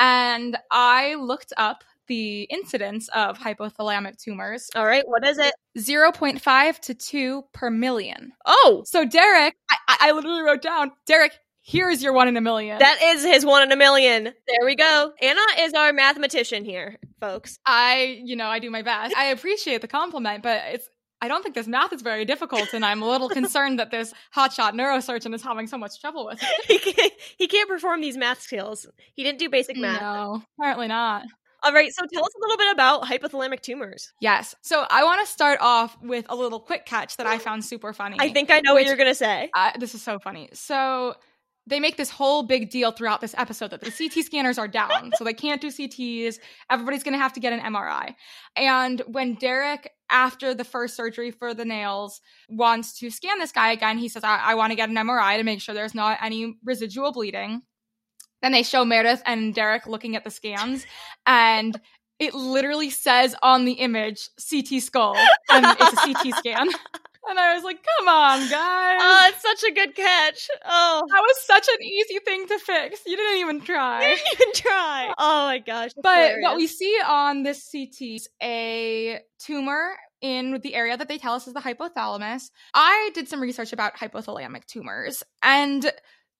And I looked up the incidence of hypothalamic tumors All right, what is it? 0.5 to 2 per million. Oh, So, Derek, I, I I literally wrote down, Derek, here's your one in a million. that is his one in a million. There we go. Anna is our mathematician here, folks. I, you know, I do my best. I appreciate the compliment, but it's I don't think this math is very difficult, and I'm a little concerned that this hotshot neurosurgeon is having so much trouble with it. [laughs] he can't, he can't perform these math skills. He didn't do basic math. No, apparently not. All right, so tell us a little bit about hypothalamic tumors. Yes. So I want to start off with a little quick catch that I found super funny. I think I know what you're going to say. uh, this is so funny. So they make this whole big deal throughout this episode that the CT scanners are down, so they can't do CTs. Everybody's going to have to get an MRI. And when Derek, after the first surgery for the nails, wants to scan this guy again, he says, "I, I want to get an MRI to make sure there's not any residual bleeding." Then they show Meredith and Derek looking at the scans, and it literally says on the image CT skull, and it's a CT scan. [laughs] And I was like, come on, guys. Oh, it's such a good catch. Oh, that was such an easy thing to fix. You didn't even try. didn't even try. Oh my gosh. But what we see on this CT is a tumor in the area that they tell us is the hypothalamus. I did some research about hypothalamic tumors, and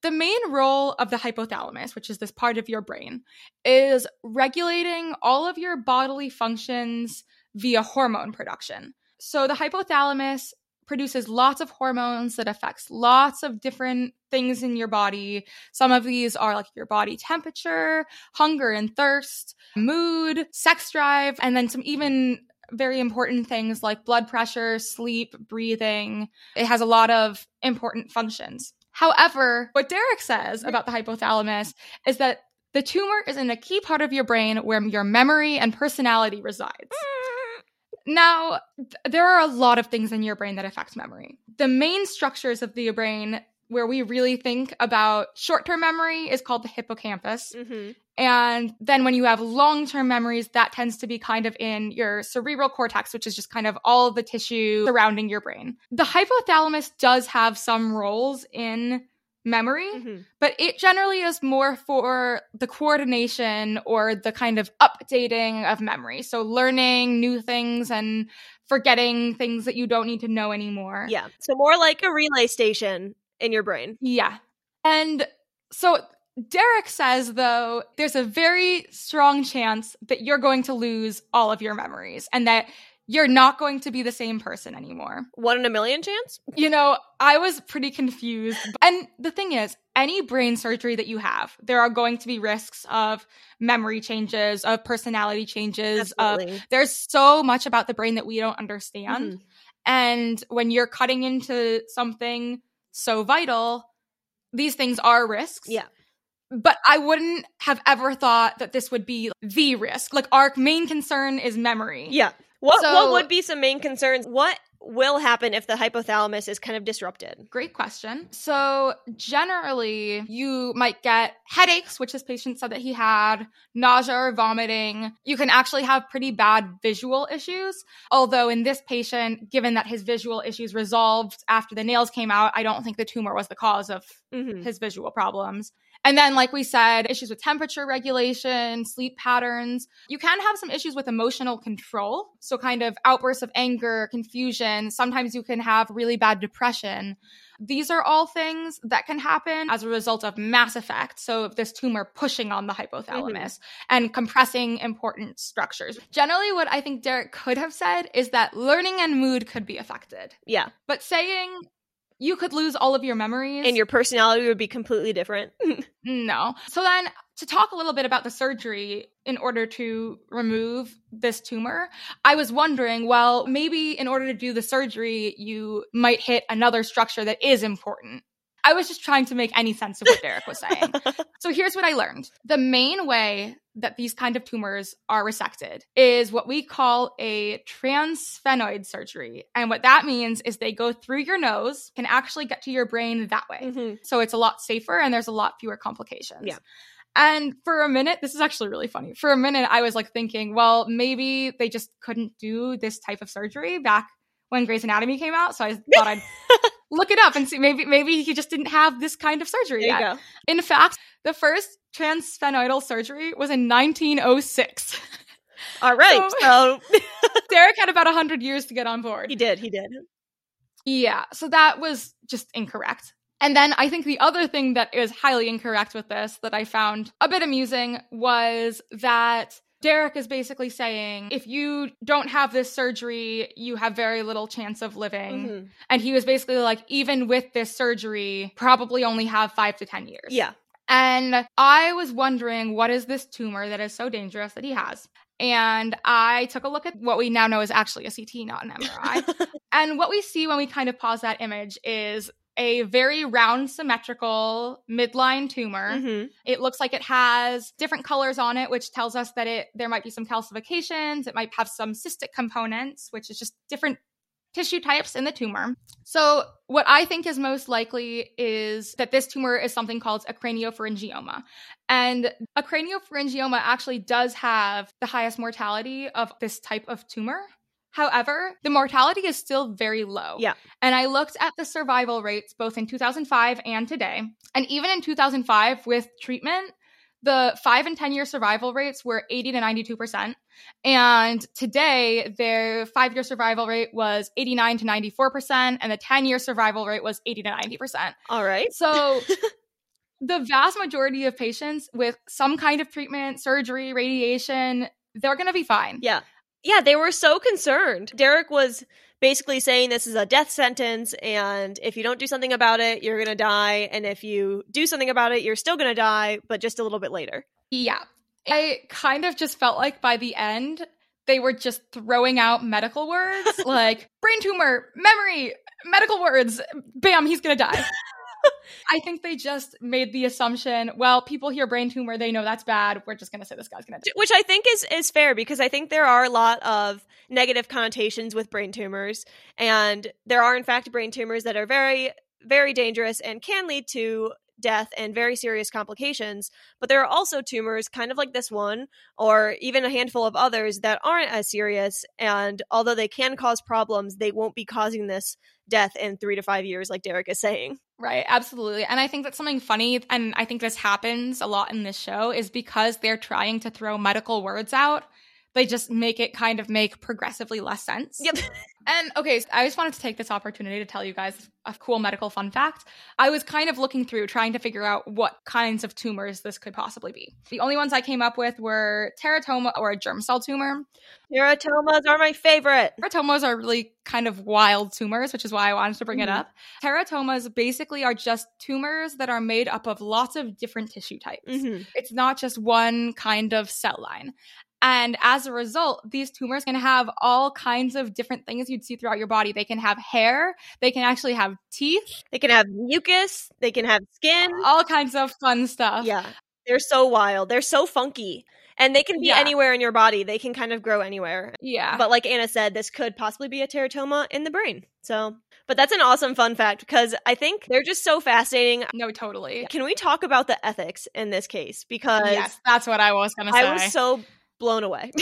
the main role of the hypothalamus, which is this part of your brain, is regulating all of your bodily functions via hormone production. So the hypothalamus produces lots of hormones that affects lots of different things in your body. Some of these are like your body temperature, hunger and thirst, mood, sex drive, and then some even very important things like blood pressure, sleep, breathing. It has a lot of important functions. However, what Derek says about the hypothalamus is that the tumor is in a key part of your brain where your memory and personality resides. Now, th- there are a lot of things in your brain that affect memory. The main structures of the brain where we really think about short term memory is called the hippocampus. Mhm. And then when you have long term memories, that tends to be kind of in your cerebral cortex, which is just kind of all the tissue surrounding your brain. The hypothalamus does have some roles in memory, Mhm. but it generally is more for the coordination or the kind of updating of memory. So learning new things and forgetting things that you don't need to know anymore. Yeah. So more like a relay station in your brain. Yeah. And so Derek says, though, there's a very strong chance that you're going to lose all of your memories and that you're not going to be the same person anymore. One in a million chance? You know, I was pretty confused. And the thing is, any brain surgery that you have, there are going to be risks of memory changes, of personality changes, of Absolutely. there's so much about the brain that we don't understand. Mhm. And when you're cutting into something so vital, these things are risks. Yeah. But I wouldn't have ever thought that this would be the risk. Like our main concern is memory. Yeah. What So- what would be some main concerns? What will happen if the hypothalamus is kind of disrupted? Great question. So, generally, you might get headaches, which this patient said that he had, nausea or vomiting. You can actually have pretty bad visual issues. Although, in this patient, given that his visual issues resolved after the nails came out, I don't think the tumor was the cause of Mhm. his visual problems. And then, like we said, issues with temperature regulation, sleep patterns. You can have some issues with emotional control. So, kind of outbursts of anger, confusion. Sometimes you can have really bad depression. These are all things that can happen as a result of mass effect. So, this tumor pushing on the hypothalamus mm-hmm. and compressing important structures. Generally, what I think Derek could have said is that learning and mood could be affected. Yeah. But saying you could lose all of your memories And your personality would be completely different. [laughs] No. So then to talk a little bit about the surgery in order to remove this tumor, I was wondering, well, maybe in order to do the surgery, you might hit another structure that is important. I was just trying to make any sense of what Derek was saying. [laughs] so here's what I learned. The main way that these kind of tumors are resected is what we call a transsphenoid surgery. And what that means is they go through your nose, can actually get to your brain that way. Mhm. So it's a lot safer and there's a lot fewer complications. Yeah. And for a minute, this is actually really funny. For a minute, I was like thinking, well, maybe they just couldn't do this type of surgery back when Grey's Anatomy came out. So I [laughs] thought I'd look it up and see maybe maybe he just didn't have this kind of surgery There you yet. go. In fact, the first transsphenoidal surgery was in 1906. [laughs] All right. So, [laughs] Derek had about 100 years to get on board. he did. He did. Yeah, so that was just incorrect. And then I think the other thing that is highly incorrect with this that I found a bit amusing was that Derek is basically saying if you don't have this surgery, you have very little chance of living. Mhm. And he was basically like, even with this surgery, probably only have five to 10 years. Yeah. And I was wondering, what is this tumor that is so dangerous that he has? And I took a look at what we now know is actually a CT, not an MRI. [laughs] and what we see when we kind of pause that image is a very round, symmetrical midline tumor. Mhm. It looks like it has different colors on it, which tells us that it there might be some calcifications. It might have some cystic components, which is just different tissue types in the tumor. So, what I think is most likely is that this tumor is something called a craniopharyngioma. And a craniopharyngioma actually does have the highest mortality of this type of tumor. However, the mortality is still very low. Yeah. And I looked at the survival rates both in 2005 and today. And even in 2005, with treatment, the five and 10 year survival rates were 80 to 92%. And today, their five year survival rate was 89 to 94%, and the 10 year survival rate was 80 to 90%. All right. So, [laughs] the vast majority of patients with some kind of treatment, surgery, radiation, they're going to be fine. Yeah. Yeah, they were so concerned. Derek was basically saying this is a death sentence, and if you don't do something about it, you're going to die. And if you do something about it, you're still going to die, but just a little bit later. Yeah. I kind of just felt like by the end, they were just throwing out medical words [laughs] like brain tumor, memory, medical words. Bam, he's going to die. I think they just made the assumption, well, people hear brain tumor, they know that's bad. We're just going to say this guy's going to die. Which I think is, is fair because I think there are a lot of negative connotations with brain tumors. And there are, in fact, brain tumors that are very, very dangerous and can lead to death and very serious complications. But there are also tumors, kind of like this one, or even a handful of others that aren't as serious. And although they can cause problems, they won't be causing this death in three to five years, like Derek is saying. Right, absolutely. And I think that's something funny, and I think this happens a lot in this show, is because they're trying to throw medical words out, they just make it kind of make progressively less sense. Yep. [laughs] And okay, so I just wanted to take this opportunity to tell you guys a cool medical fun fact. I was kind of looking through trying to figure out what kinds of tumors this could possibly be. The only ones I came up with were teratoma or a germ cell tumor. Teratomas are my favorite. Teratomas are really kind of wild tumors, which is why I wanted to bring it Mhm. up. Teratomas basically are just tumors that are made up of lots of different tissue types. hmm It's not just one kind of cell line. And as a result, these tumors can have all kinds of different things you'd see throughout your body. They can have hair, they can actually have teeth, They can have mucus, they can have skin. all kinds of fun stuff. Yeah. They're so wild. They're so funky. And they can be Yeah. anywhere in your body. They can kind of grow anywhere. Yeah. But like Anna said, this could possibly be a teratoma in the brain. So, but that's an awesome fun fact because I think they're just so fascinating. no, totally. Can we talk about the ethics in this case? Because Yes, that's what I was going to say. I was so blown away. [laughs]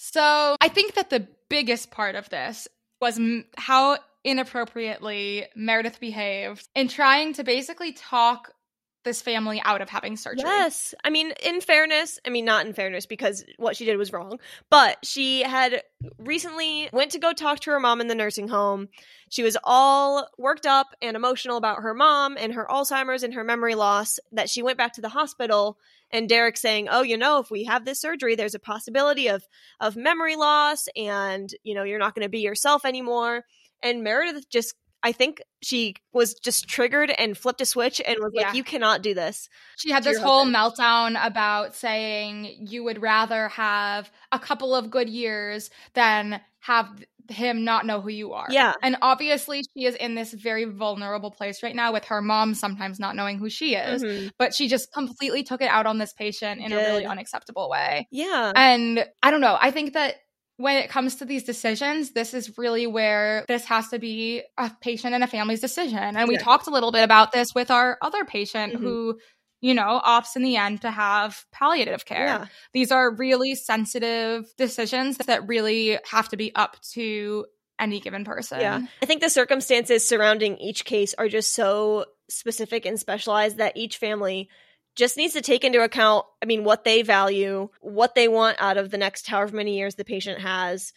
So I think that the biggest part of this was m- how inappropriately Meredith behaved in trying to basically talk this family out of having surgery. Yes. I mean, in fairness, I mean not in fairness because what she did was wrong, but she had recently went to go talk to her mom in the nursing home. She was all worked up and emotional about her mom and her Alzheimer's and her memory loss that she went back to the hospital and Derek saying, "Oh, you know, if we have this surgery, there's a possibility of of memory loss and, you know, you're not going to be yourself anymore." And Meredith just I think she was just triggered and flipped a switch and was Yeah. like, "You cannot do this." She had this whole husband. meltdown about saying you would rather have a couple of good years than have him not know who you are. Yeah. And obviously, she is in this very vulnerable place right now with her mom sometimes not knowing who she is. Mhm. But she just completely took it out on this patient in a really unacceptable way. Yeah. And I don't know. I think that when it comes to these decisions, this is really where this has to be a patient and a family's decision. And we Yeah. talked a little bit about this with our other patient Mhm. who, you know, opts in the end to have palliative care. Yeah. These are really sensitive decisions that really have to be up to any given person. Yeah. I think the circumstances surrounding each case are just so specific and specialized that each family just needs to take into account, I mean, what they value, what they want out of the next however many years the patient has,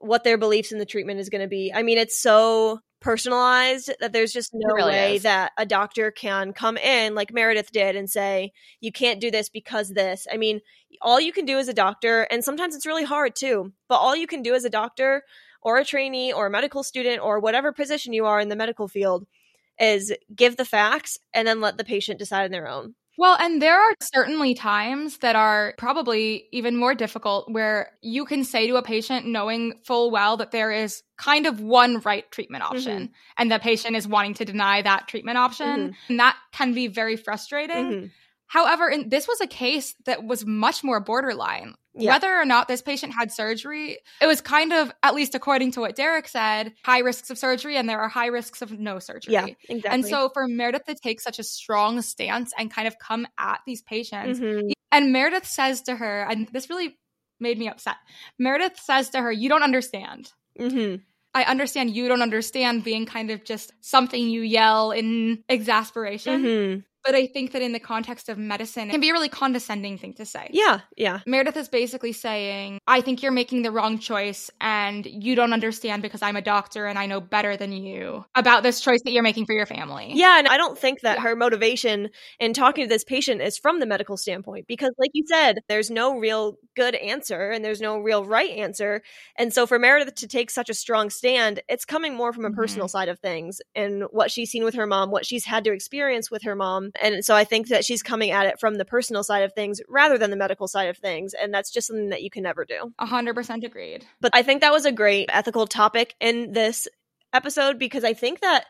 what their beliefs in the treatment is going to be. I mean, it's so personalized that there's just no really way is. that a doctor can come in like Meredith did and say, you can't do this because this. I mean, all you can do as a doctor, and sometimes it's really hard too, but all you can do as a doctor or a trainee or a medical student or whatever position you are in the medical field is give the facts and then let the patient decide on their own. Well, and there are certainly times that are probably even more difficult where you can say to a patient, knowing full well that there is kind of one right treatment option, and the patient is wanting to deny that treatment option. And that can be very frustrating. Mhm. However, in, this was a case that was much more borderline. Yeah. Whether or not this patient had surgery, it was kind of, at least according to what Derek said, high risks of surgery, and there are high risks of no surgery. Yeah, exactly. And so for Meredith to take such a strong stance and kind of come at these patients, Mhm. and Meredith says to her, and this really made me upset. Meredith says to her, You don't understand. Mhm. I understand you don't understand being kind of just something you yell in exasperation. Mhm. But I think that in the context of medicine, it can be a really condescending thing to say. Yeah, yeah. Meredith is basically saying, I think you're making the wrong choice and you don't understand because I'm a doctor and I know better than you about this choice that you're making for your family. Yeah, and I don't think that her motivation in talking to this patient is from the medical standpoint because, like you said, there's no real good answer and there's no real right answer. And so, for Meredith to take such a strong stand, it's coming more from a mm-hmm. personal side of things and what she's seen with her mom, what she's had to experience with her mom. Um, and so, I think that she's coming at it from the personal side of things rather than the medical side of things. And that's just something that you can never do. A 100% agreed. But I think that was a great ethical topic in this episode because I think that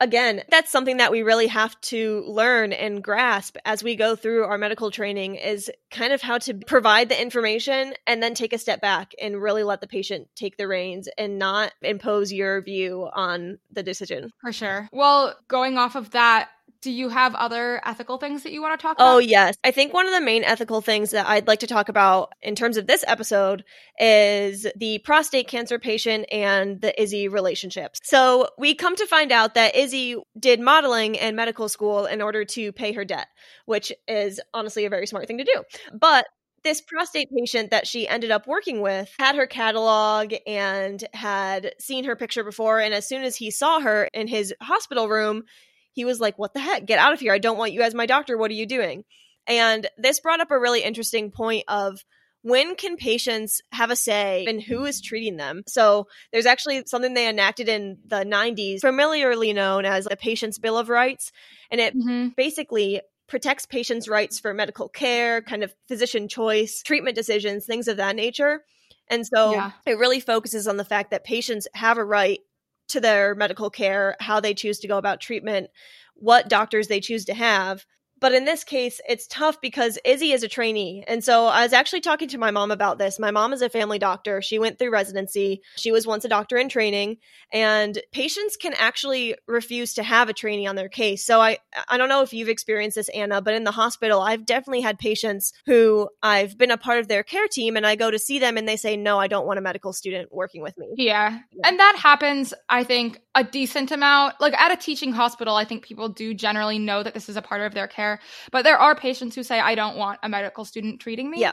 again, that's something that we really have to learn and grasp as we go through our medical training is kind of how to provide the information and then take a step back and really let the patient take the reins and not impose your view on the decision. For sure. Well, going off of that, do you have other ethical things that you want to talk oh, about? Oh, yes. I think one of the main ethical things that I'd like to talk about in terms of this episode is the prostate cancer patient and the Izzie relationships. So we come to find out that Izzie did modeling in medical school in order to pay her debt, which is honestly a very smart thing to do. But this prostate patient that she ended up working with had her catalog and had seen her picture before. And as soon as he saw her in his hospital room, he was like, What the heck? Get out of here. I don't want you as my doctor. What are you doing? And this brought up a really interesting point of when can patients have a say in who is treating them? So there's actually something they enacted in the 90s, familiarly known as the Patient's Bill of Rights. And it Mhm. basically protects patients' rights for medical care, kind of physician choice, treatment decisions, things of that nature. And so Yeah. it really focuses on the fact that patients have a right to their medical care, how they choose to go about treatment, what doctors they choose to have. But in this case, it's tough because Izzie is a trainee. And so I was actually talking to my mom about this. My mom is a family doctor. She went through residency. She was once a doctor in training, and patients can actually refuse to have a trainee on their case. So I I don't know if you've experienced this Anna, but in the hospital, I've definitely had patients who I've been a part of their care team and I go to see them and they say, "No, I don't want a medical student working with me." Yeah. And that happens, I think, a decent amount. Like at a teaching hospital, I think people do generally know that this is a part of their care. But there are patients who say, I don't want a medical student treating me. Yeah.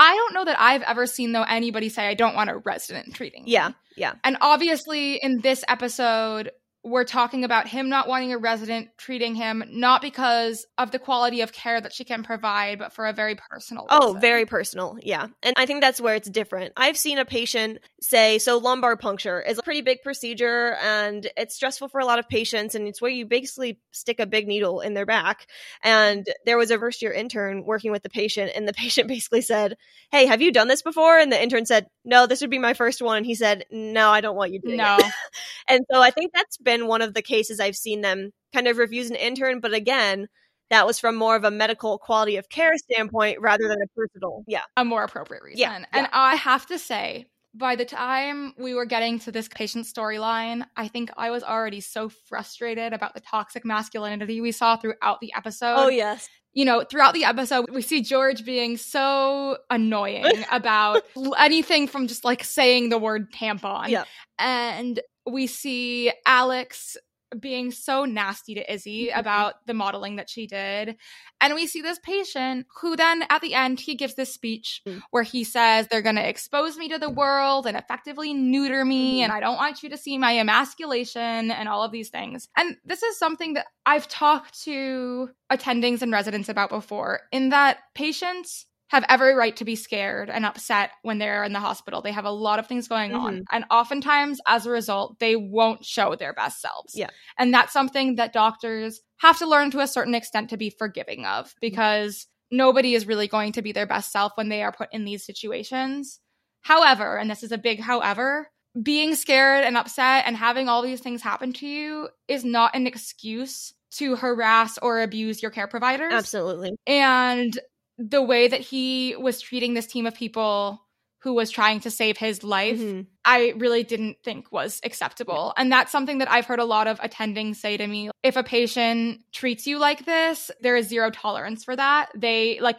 I don't know that I've ever seen, though, anybody say, I don't want a resident treating me. Yeah. Yeah. And obviously, in this episode, we're talking about him not wanting a resident treating him not because of the quality of care that she can provide, but for a very personal Oh, very personal. Yeah. And I think that's where it's different. I've seen a patient say, so lumbar puncture is a pretty big procedure and it's stressful for a lot of patients. And it's where you basically stick a big needle in their back. And there was a first year intern working with the patient, and the [laughs] patient basically said, Hey, have you done this before? And the intern said, No, this would be my first one. And he said, No, I don't want you doing No. it. [laughs] And so I think that's been one of the cases I've seen them kind of refuse an intern. But again, that was from more of a medical quality of care standpoint rather than a personal. Yeah. a more appropriate reason. Yeah, And yeah. I have to say, by the time we were getting to this patient storyline, I think I was already so frustrated about the toxic masculinity we saw throughout the episode. Oh, yes. You know, throughout the episode, we see George being so annoying [laughs] about anything from just like saying the word tampon. Yeah. And we see Alex being so nasty to Izzie Mm-hmm. about the modeling that she did. And we see this patient who then at the end he gives this speech Mm. where he says they're going to expose me to the world and effectively neuter me Mhm. and I don't want you to see my emasculation and all of these things. And this is something that I've talked to attendings and residents about before in that patients have every right to be scared and upset when they're in the hospital. They have a lot of things going on. Mhm. And oftentimes, as a result, they won't show their best selves. Yeah. And that's something that doctors have to learn to a certain extent to be forgiving of because nobody is really going to be their best self when they are put in these situations. However, and this is a big however, being scared and upset and having all these things happen to you is not an excuse to harass or abuse your care providers. Absolutely. And the way that he was treating this team of people who was trying to save his life, Mhm. I really didn't think was acceptable. And that's something that I've heard a lot of attendings say to me. If a patient treats you like this, there is zero tolerance for that. They like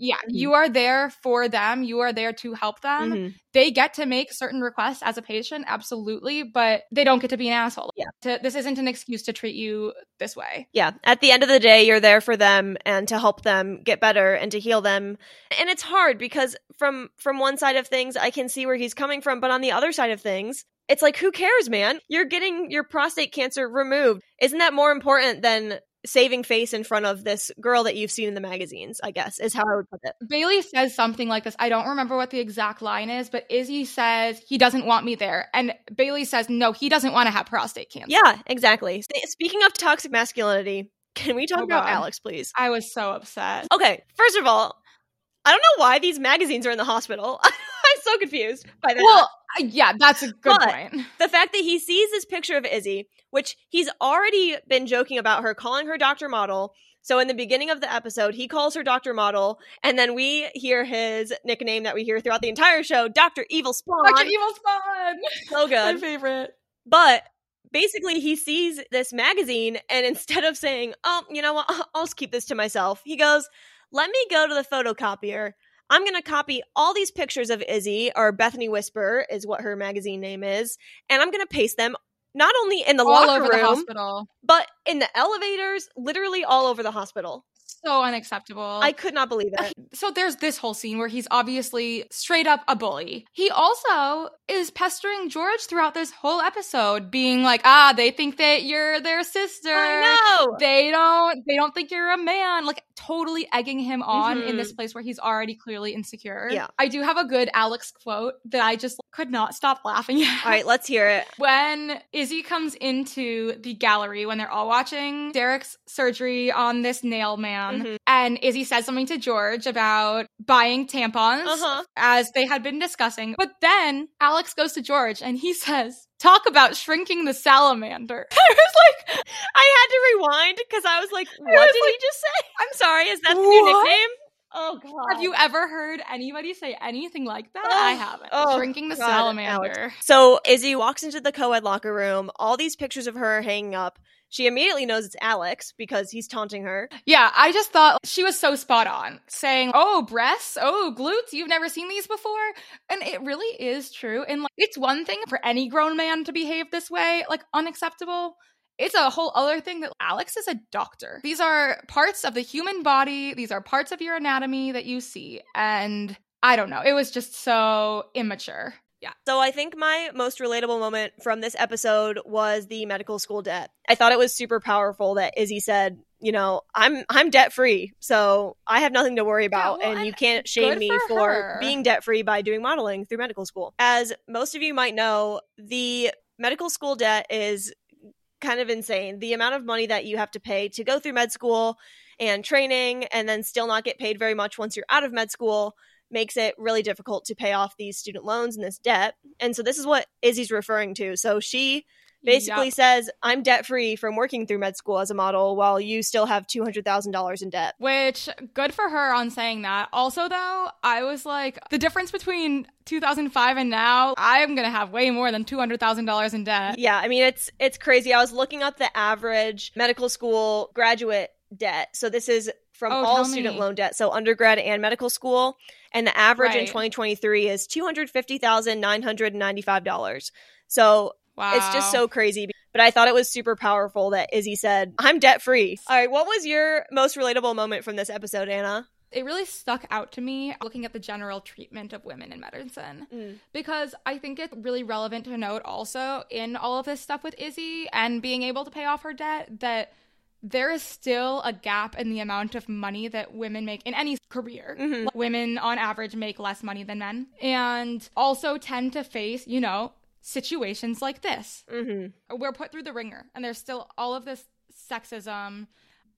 yeah, Mhm. you are there for them. You are there to help them. Mhm. They get to make certain requests as a patient, absolutely, but they don't get to be an asshole. Yeah. To, this isn't an excuse to treat you this way. Yeah. At the end of the day, you're there for them and to help them get better and to heal them. And it's hard because from from one side of things, I can see where he's coming from, but on the other side of things, it's like who cares, man? You're getting your prostate cancer removed. Isn't that more important than saving face in front of this girl that you've seen in the magazines, I guess, is how I would put it. Bailey says something like this. I don't remember what the exact line is, but Izzie says he doesn't want me there. And Bailey says, no, he doesn't want to have prostate cancer. Yeah, exactly. Speaking of toxic masculinity, can we talk Oh, about God. Alex, please? I was so upset. Okay, first of all, I don't know why these magazines are in the hospital. [laughs] So confused by that. Well, uh, yeah, that's a good But- point. [laughs] the fact that he sees this picture of Izzie, which he's already been joking about her, calling her Dr. Model. So in the beginning of the episode, he calls her Dr. Model, and then we hear his nickname that we hear throughout the entire show, Dr. Evil Spawn. Dr. Evil Spawn. so good. My favorite. But basically, he sees this magazine, and [laughs] instead of saying, "Oh, you know what? I'll just keep this to myself," he goes, "Let me go to the photocopier. I'm gonna copy all these pictures of Izzie, or Bethany Whisper is what her magazine name is, and I'm gonna paste them." Not only in the All locker the room, hospital. but in the elevators, literally all over the hospital. So unacceptable. I could not believe it. [laughs] so there's this whole scene where he's obviously straight up a bully. He also is pestering George throughout this whole episode, being like, "Ah, they think that you're their sister. I know. They don't. They don't think you're a man." Like totally egging him on in Mhm. this place where he's already clearly insecure. Yeah. I do have a good Alex quote that I just could not stop laughing at. All right, let's hear it. [laughs] When Izzie comes into the gallery when they're all watching Derek's surgery on this nail man, Mhm. and Izzie says something to George about buying tampons Uh-huh. as they had been discussing. But then Alex goes to George and he says, Talk about shrinking the salamander. [laughs] I was like, I had to rewind because I was like, "What was did like, he just say?" [laughs] I'm sorry. Is that the new nickname? Oh god. Have you ever heard anybody say anything like that? Oh, I haven't. oh, shrinking the God, salamander. So Izzy walks into the co-ed locker room. All these pictures of her hanging up. She immediately knows it's Alex because he's taunting her. Yeah, I just thought she was so spot on, saying, "Oh, breasts, oh, glutes, you've never seen these before," and it really is true. And like, it's one thing for any grown man to behave this way, like unacceptable. It's a whole other thing that Alex is a doctor. These are parts of the human body. These are parts of your anatomy that you see, and I don't know. It was just so immature. Yeah. So I think my most relatable moment from this episode was the medical school debt. I thought it was super powerful that Izzie said, you know, I'm I'm debt free, so I have nothing to worry about, well, and you can't shame me for for being debt free by doing modeling through medical school. As most of you might know, the medical school debt is kind of insane. The amount of money that you have to pay to go through med school and training, and then still not get paid very much once you're out of med school makes it really difficult to pay off these student loans and this debt. And so this is what Izzie's referring to. So she basically Yup. says, I'm debt free from working through med school as a model while you still have $200,000 in debt. Which good for her on saying that. Also though, I was like the difference between 2005 and now, I'm going to have way more than $200,000 in debt. Yeah, I mean it's it's crazy. I was looking up the average medical school graduate debt. So this is from Oh, all student me. loan debt, so undergrad and medical school, and the average in 2023 is $250,995. So Wow. It's just so crazy. But I thought it was super powerful that Izzie said, I'm debt free. All right, what was your most relatable moment from this episode, Anna? it really stuck out to me looking at the general treatment of women in medicine Mm. because I think it's really relevant to note also in all of this stuff with Izzie and being able to pay off her debt that there is still a gap in the amount of money that women make in any career. Like, Women on average make less money than men and also tend to face, you know, situations like this. Mm-hmm. We're put through the ringer and there's still all of this sexism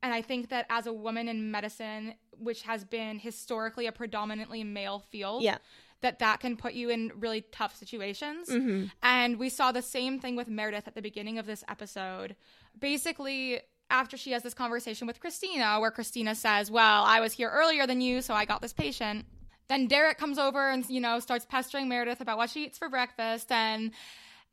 and I think that as a woman in medicine, which has been historically a predominantly male field, Yeah. that that can put you in really tough situations. Mm-hmm. And we saw the same thing with Meredith at the beginning of this episode. Basically, after she has this conversation with Cristina, where Cristina says, Well, I was here earlier than you, so I got this patient. Then Derek comes over and, you know, starts pestering Meredith about what she eats for breakfast. And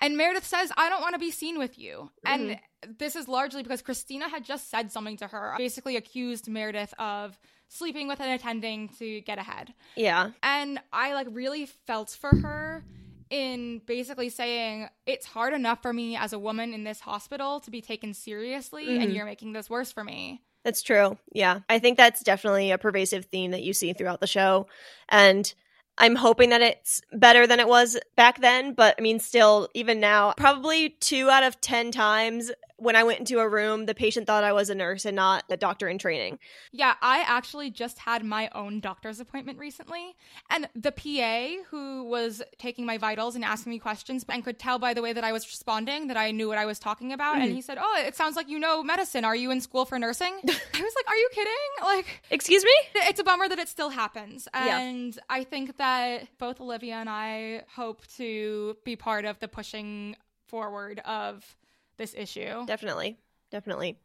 and Meredith says, I don't want to be seen with you. And mm-hmm. this is largely because Cristina had just said something to her, basically accused Meredith of sleeping with an attending to get ahead. Yeah. And I like really felt for her in basically saying it's hard enough for me as a woman in this hospital to be taken seriously and Mhm. you're making this worse for me. That's true. Yeah. I think that's definitely a pervasive theme that you see throughout the show. And I'm hoping that it's better than it was back then. But I mean, still, even now, probably two out of 10 times when I went into a room, the patient thought I was a nurse and not a doctor in training. Yeah, I actually just had my own doctor's appointment recently, and the PA who was taking my vitals and asking me questions and could tell by the way that I was responding that I knew what I was talking about. And mm-hmm. he said, "Oh, it sounds like you know medicine. Are you in school for nursing?" [laughs] I was like, "Are you kidding?" Like, Excuse me? it's a bummer that it still happens. Yeah. And I think that both Olivia and I hope to be part of the pushing forward of this issue. Definitely. Definitely.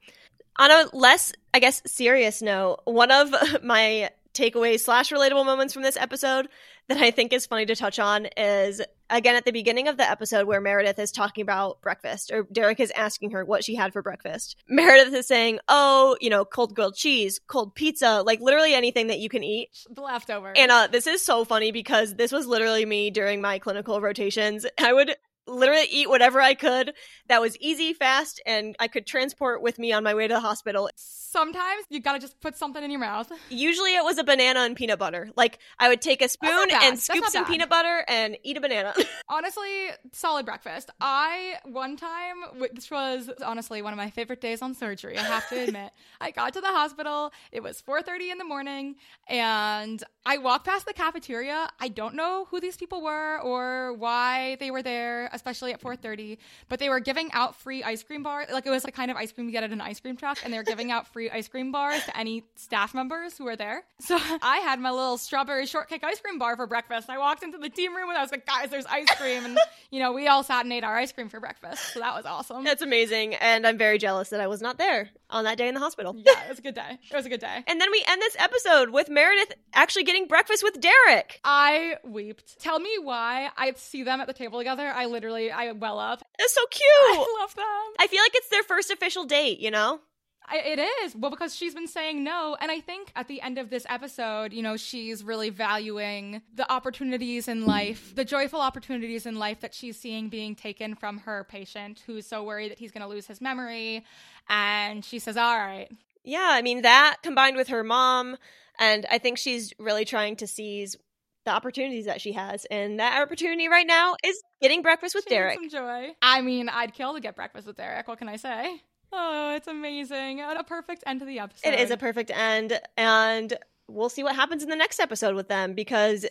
On a less, I guess, serious note, one of [laughs] my takeaways slash relatable moments from this episode that I think is funny to touch on is again at the beginning of the episode where Meredith is talking about breakfast, or Derek is asking her what she had for breakfast. Meredith is saying, Oh, you know, cold grilled cheese, cold pizza, like literally anything that you can eat. The leftover." And uh, this is so funny because this was literally me during my clinical rotations. [laughs] I would literally eat whatever I could that was easy, fast, and I could transport with me on my way to the hospital. Sometimes you gotta just put something in your mouth. Usually it was a banana and peanut butter. Like I would take a spoon and scoop some bad. peanut butter and eat a banana. [laughs] Honestly, solid breakfast. I one time, which was honestly one of my favorite days on surgery. I have to [laughs] admit, I got to the hospital. It was 4:30 in the morning, and I walked past the cafeteria. I don't know who these people were or why they were there, especially at 4:30. But they were giving out free ice cream bars. Like it was the kind of ice cream you get at an ice cream truck, and they were giving out free ice cream bars to any staff members who were there. So [laughs] I had my little strawberry shortcake ice cream bar for breakfast. I walked into the team room and I was like, guys, there's ice cream. And, you know, we all sat and ate our ice cream for breakfast. So that was awesome. That's amazing, and I'm very jealous that I was not there on that day in the hospital. yeah, it was a good day. It was a good day. And then we end this episode with Meredith actually getting breakfast with Derek. I weeped. Tell me why I see them at the table together. I literally, I well up. It's so [laughs] cute. I love them. I feel like it's their first official date, you know? I, it is. Well, because she's been saying no. And I think at the end of this episode, you know, she's really valuing the opportunities in life, the joyful opportunities in life that she's seeing being taken from her patient who's so worried that he's going to lose his memory. And she says, All right. Yeah, I mean that combined with her mom, and I think she's really trying to seize the opportunities that she has. And that opportunity right now is getting breakfast with She Derek. Some joy. I mean, I'd kill to get breakfast with Derek. What can I say? Oh, it's amazing. And a perfect end to the episode. It is a perfect end. And we'll see what happens in the next episode with them because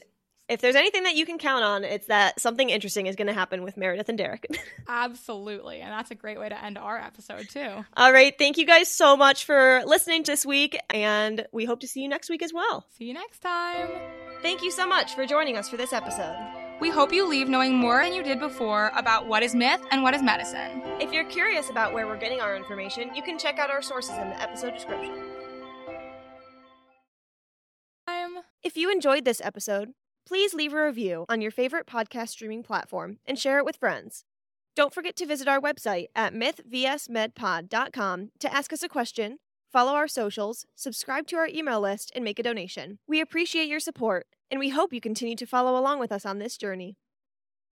if there's anything that you can count on, it's that something interesting is going to happen with Meredith and Derek. [laughs] Absolutely. And that's a great way to end our episode, too. All right. Thank you guys so much for listening this week. And we hope to see you next week as well. See you next time. Thank you so much for joining us for this episode. We hope you leave knowing more than you did before about what is myth and what is medicine. If you're curious about where we're getting our information, you can check out our sources in the episode description. If you enjoyed this episode, please leave a review on your favorite podcast streaming platform and share it with friends. Don't forget to visit our website at mythvsmedpod.com to ask us a question, follow our socials, subscribe to our email list, and make a donation. We appreciate your support, and we hope you continue to follow along with us on this journey.